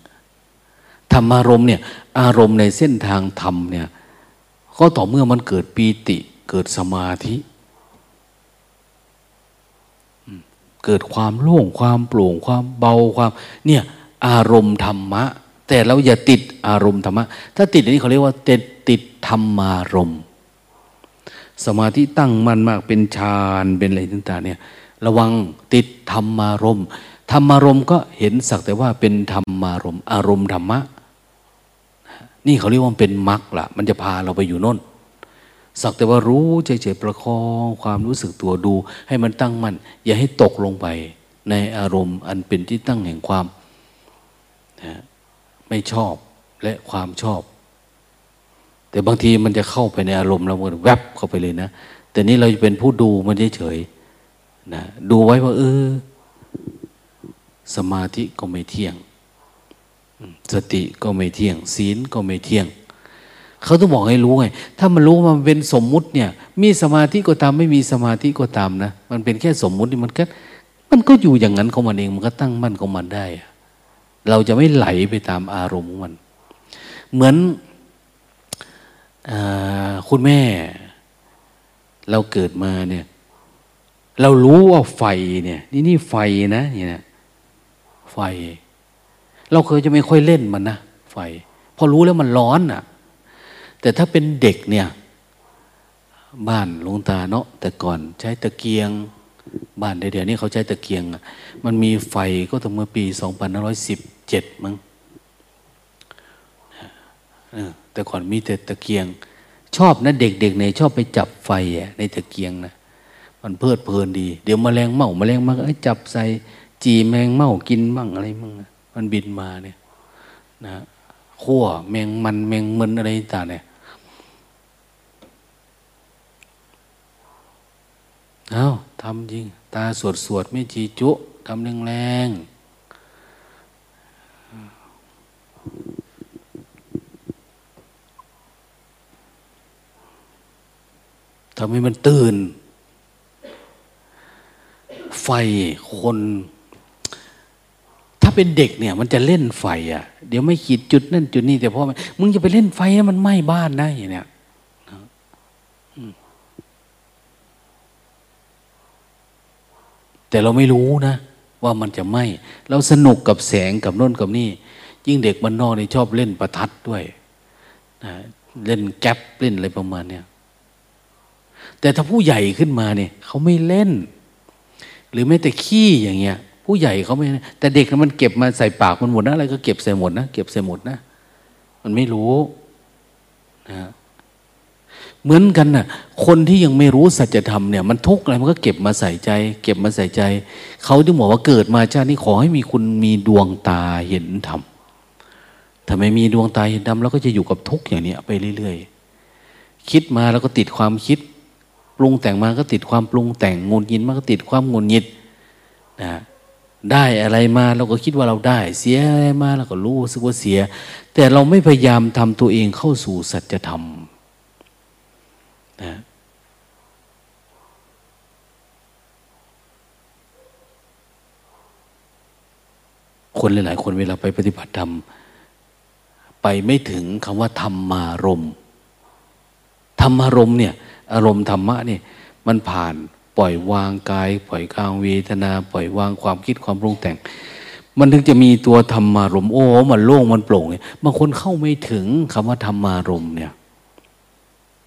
ธรรมารมเนี่ย อารมณ์ในเส้นทางธรรมเนี่ย ก็ต่อเมื่อมันเกิดปีติเกิดสมาธิเกิดความโล่งความโปร่งความเบาความ เนี่ย อารมณ์ธรรมะ แต่เราอย่าติดอารมณ์ธรรมะ ถ้าติดอันนี้เขาเรียกว่าติดติดธรรมารมณ์สมาธิตั้งมั่นมากเป็นฌานเป็นอะไรต่างๆเนี่ย ระวังติดธรรมารมธรรมารมก็เห็นสักแต่ว่าเป็นธรรมารมอารมณ์ธรรมะ นี่เขาเรียกว่าเป็นมรรคละมันจะพาเราไปอยู่น้นสักแต่ว่ารู้เฉยๆประคองความรู้สึกตัวดู ให้มันตั้งมั่นอย่าให้ตกลงไป ในอารมณ์อันเป็นที่ตั้งแห่งความ ไม่ชอบและความชอบ แต่บางทีมันจะเข้าไปในอารมณ์เราเหมันแวบเข้าไปเลยนะ แต่นี้เราจะเป็นผู้ดูมันเฉยๆนะดูไว้ว่า เออ สมาธิก็ไม่เที่ยง สติก็ไม่เที่ยง ศีลก็ไม่เที่ยง เขาต้องบอกให้รู้ไง ถ้ามันรู้มันเป็นสมมุติเนี่ย มีสมาธิก็ตาม ไม่มีสมาธิก็ตามนะ มันเป็นแค่สมมุติมันก็มันก็อยู่อย่างนั้นของมันเอง มันก็ตั้งมั่นของมันได้ เราจะไม่ไหลไปตามอารมณ์มัน เหมือนอคุณแม่ เราเกิดมาเนี่ย เรารู้ว่าไฟเนี่ย นี่นี่ไฟนะนี่นะไฟ เราเคยจะไม่ค่อยเล่นมันนะไฟ พอรู้แล้วมันร้อนอะ่ะ แต่ถ้าเป็นเด็กเนี่ย บ้านลงตาเนาะแต่ก่อนใช้ตะเกียงบ้านเดี๋ยวนี้เขาใช้ตะเกียง มันมีไฟก็ตั้งเมื่อปี 2510 เจ็ดมั้งแต่ก่อนมีแต่ตะเกียง ชอบนะเด็กๆในชอบไปจับไฟในตะเกียงนะมันเพลิดเพลินดี เดี๋ยวมแมลงเม่ามาแมลงมาก็จับใส่จีแมงเม่ากินบ้างอะไรบ้างมันบินมาเนี่ยนะขั้วแมงมันแมงมันอะไรต่างเนี่ยเอาทำจริง ตาสวดสวดไม่จีจุทำแรงแรง ทำให้มันตื่น ไฟคน ถ้าเป็นเด็กเนี่ย มันจะเล่นไฟอะ เดี๋ยวไม่ขีดจุดนั่นจุดนี้แต่พ่อมึงจะไปเล่นไฟให้มันไหม้บ้านได้เนี่ยแต่เราไม่รู้นะ ว่ามันจะไหม้เราสนุกกับแสงกับน่นกับนี่ ยิ่งเด็กมันนอกนี่ชอบเล่นประทัดด้วยนะเล่นแก๊ปเล่นอะไรประมาณเนี้ยแต่ถ้าผู้ใหญ่ขึ้นมาเนี่ยเขาไม่เล่น หรือแม้แต่ขี้อย่างเงี้ย ผู้ใหญ่เขาไม่แต่เด็กมันเก็บมาใส่ปากมันหมดนะอะไรก็เก็บใส่หมดนะเก็บใส่หมดนะมันไม่รู้นะเหมือนกันนะ่ะ คนที่ยังไม่รู้สัจธรรมเนี่ยมันทุกข์อะไรมันก็เก็บมาใส่ใจ เก็บมาใส่ใจ เขาที่บอกว่าเกิดมาชาตินี้ขอให้มีคุณมีดวงตาเห็นธรรม ถ้าไม่มีดวงตาเห็นธรรมเราก็จะอยู่กับทุกข์อย่างนี้ไปเรื่อยๆ คิดมาแล้วก็ติดความคิด ปรุงแต่งมาก็ติดความปรุงแต่งงุนยินมาก็ติดความงุนยินนะได้อะไรมาเราก็คิดว่าเราได้ เสียอะไรมาเราก็รู้สึกว่าเสีย แต่เราไม่พยายามทำตัวเองเข้าสู่สัจธรรมนะคนหลายๆคนเวลาไปปฏิบัติธรรม ไปไม่ถึงคำว่าธรรมารมธรรมารมเนี่ยอารมณ์ธรรมะเนี่ยมันผ่านปล่อยวางกาย ปล่อยกางเวทนา ปล่อยวางความคิดความปรุงแต่ง มันถึงจะมีตัวธรรมารมโอ้มันโล่งมันโปร่งเนี่ยบางคนเข้าไม่ถึงคำว่าธรรมารมเนี่ย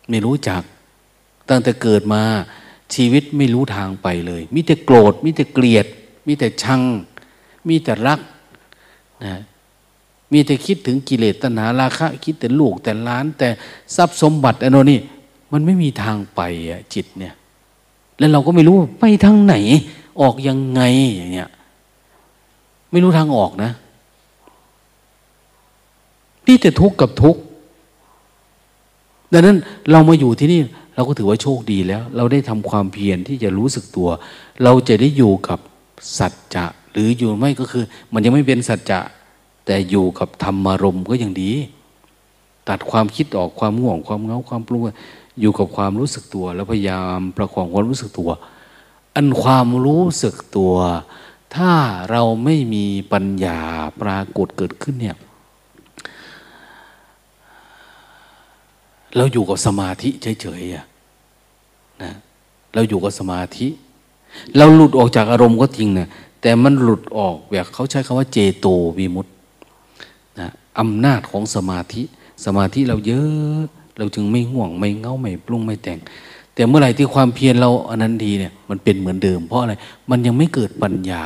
ไม่รู้จัก ตั้งแต่เกิดมาชีวิตไม่รู้ทางไปเลยมิแต่โกรธมิแต่เกลียดมิแต่ชัง มีแต่รักนะ มีแต่คิดถึงกิเลสตัณหาราคะ คิดแต่ลูกแต่ล้าน แต่ทรัพย์สมบัติอันนี้มันไม่มีทางไปอะจิตเนี่ย แล้วเราก็ไม่รู้ไปทางไหน ออกยังไงอย่างเงี้ยไม่รู้ทางออกนะนี่แต่ทุกข์กับทุกข์ดังนั้นเรามาอยู่ที่นี่ เราก็ถือว่าโชคดีแล้ว เราได้ทำความเพียรที่จะรู้สึกตัว เราจะได้อยู่กับสัจจะ หรืออยู่ไม่ก็คือ มันยังไม่เป็นสัจจะ แต่อยู่กับธรรมารมก็ยังดี ตัดความคิดออกความง่วงความเงาความปรุงอยู่กับความรู้สึกตัว แล้วพยายามประคองความรู้สึกตัว อันความรู้สึกตัว ถ้าเราไม่มีปัญญาปรากฏเกิดขึ้นเนี่ยเราอยู่กับสมาธิเฉยๆนะเราอยู่กับสมาธิ เราหลุดออกจากอารมณ์ก็จริงนะแต่มันหลุดออกแบบเขาใช้คำว่าเจโตวิมุตต อำนาจของสมาธิ สมาธิเราเยอะ เราจึงไม่ห่วงไม่เงาไม่ปรุงไม่แต่ง แต่เมื่อไหร่ที่ความเพียรเราอันนั้นดีเนี่ย มันเป็นเหมือนเดิม เพราะอะไร มันยังไม่เกิดปัญญา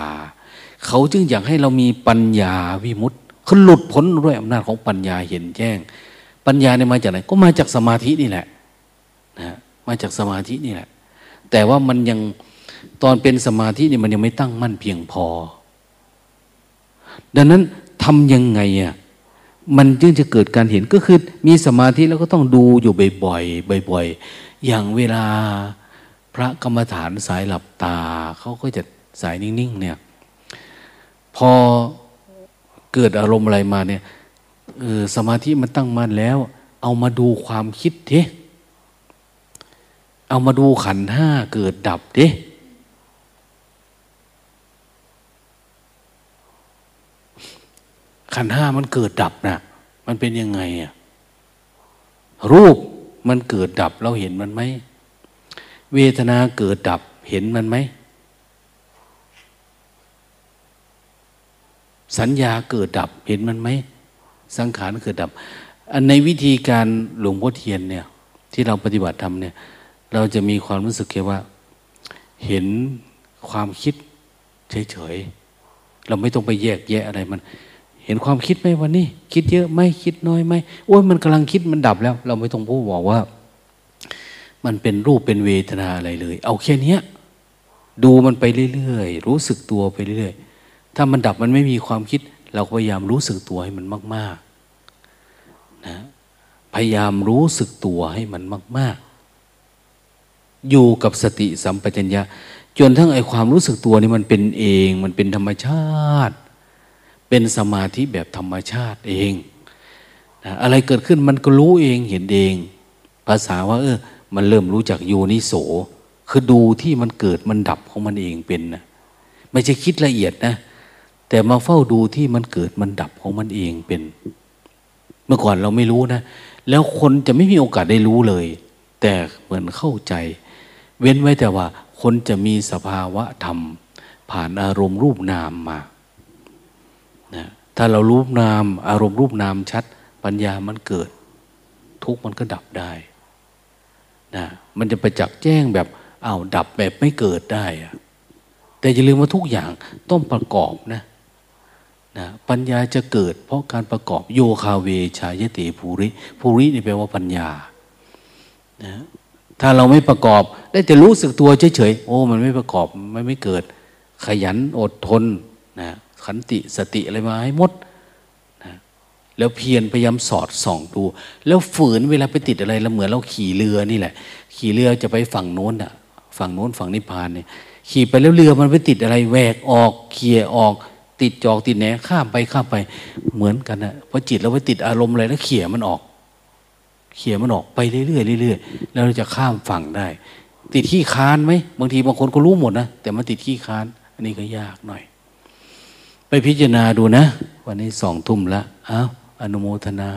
เขาจึงอยากให้เรามีปัญญาวิมุตต์เขาหลุดพ้นด้วยอำนาจของปัญญาเห็นแจ้ง ปัญญาเนี่ยมาจากไหน ก็มาจากสมาธินี่แหละนะมาจากสมาธินี่แหละ แต่ว่ามันยังตอนเป็นสมาธินี่มันยังไม่ตั้งมั่นเพียงพอ ดังนั้นทำยังไงอะ มันจึงจะเกิดการเห็นก็คือมีสมาธิแล้วก็ต้องดูอยู่บ่อยๆบ่อยๆอย่างเวลาพระกรรมฐานสายหลับตาเขาก็จะสายนิ่งๆเนี่ยพอเกิดอารมณ์อะไรมาเนี่ยออสมาธิมันตั้งมั่นแล้ว เอามาดูความคิดเทเอามาดูขันห้าเกิดดับเด้ ขันห้ามันเกิดดับนะมันเป็นยังไงอะรูปมันเกิดดับเราเห็นมันไหมเวทนาเกิดดับเห็นมันไหมสัญญาเกิดดับเห็นมันไหมสังขารเกิดดับ อันในวิธีการหลวงพ่อเทียนเนี่ย ที่เราปฏิบัติทำเนี่ย เราจะมีความรู้สึกแค่ว่า เห็นความคิดเฉยๆเราไม่ต้องไปแยกแยะอะไรมัน เห็นความคิดไหมวันนี้ คิดเยอะไหมคิดน้อยไหมโอ้ยมันกำลังคิดมันดับแล้ว เราไม่ต้องพูดบอกว่า มันเป็นรูปเป็นเวทนาอะไรเลย เอาแค่นี้ดูมันไปเรื่อยๆรู้สึกตัวไปเรื่อยๆถ้ามันดับมันไม่มีความคิด เราพยายามรู้สึกตัวให้มันมากๆนะพยายามรู้สึกตัวให้มันมาก ๆ อยู่กับสติสัมปชัญญะจนทั้งไอความรู้สึกตัวนี่มันเป็นเอง มันเป็นธรรมชาติ เป็นสมาธิแบบธรรมชาติเองนะอะไรเกิดขึ้นมันก็รู้เองเห็นเอง ภาษาว่า เออ มันเริ่มรู้จักโยนิโส คือดูที่มันเกิดมันดับของมันเองเป็นนะไม่ใช่คิดละเอียดนะ แต่มาเฝ้าดูที่มันเกิดมันดับของมันเองเป็น เมื่อก่อนเราไม่รู้นะ แล้วคนจะไม่มีโอกาสได้รู้เลย แต่เหมือนเข้าใจ เว้นไว้แต่ว่า คนจะมีสภาวะธรรม ผ่านอารมณ์รูปนามมา นะถ้าเรารูปนาม อารมณ์รูปนามชัด ปัญญามันเกิด ทุกมันก็ดับได้นะมันจะไปจักแจ้งแบบอ้าวดับแบบไม่เกิดได้อะแต่อย่าลืมว่าทุกอย่างต้องประกอบนะนะปัญญาจะเกิด เพราะการประกอบโยคาเวชายติภูริภูรินี่แปลว่าปัญญานะถ้าเราไม่ประกอบ ได้แต่รู้สึกตัวเฉยๆโอ้ มันไม่ประกอบไม่ไม่เกิด ขยันอดทนนะ ขันติสติอะไรมาให้หมดนะแล้วเพียรพยายามสอดส่องดู แล้วฝืนเวลาไปติดอะไรแล้วเหมือนเราขี่เรือนี่แหละ ขี่เรือจะไปฝั่งโน้นอะฝั่งโน้นฝั่งนิพพานเนี่ยขี่ไปแล้วเรือมันไปติดอะไรแหวกออกเขี่ยออกติดจอกติดแหนข้ามไปข้ามไปเหมือนกันนะพอจิตเราไปติดอารมณ์อะไรแล้วเขี่ยมันออก เขี่ยมันออกไปเรื่อยๆเรื่อยๆแล้วเราจะข้ามฝั่งได้ ติดขี้ค้านไหมบางทีบางคนก็รู้หมดนะแต่มันติดขี้ค้าน อันนี้ก็ยากหน่อย ไปพิจารณาดูนะ วันนี้สองทุ่มละอ้าวอนุโมทนา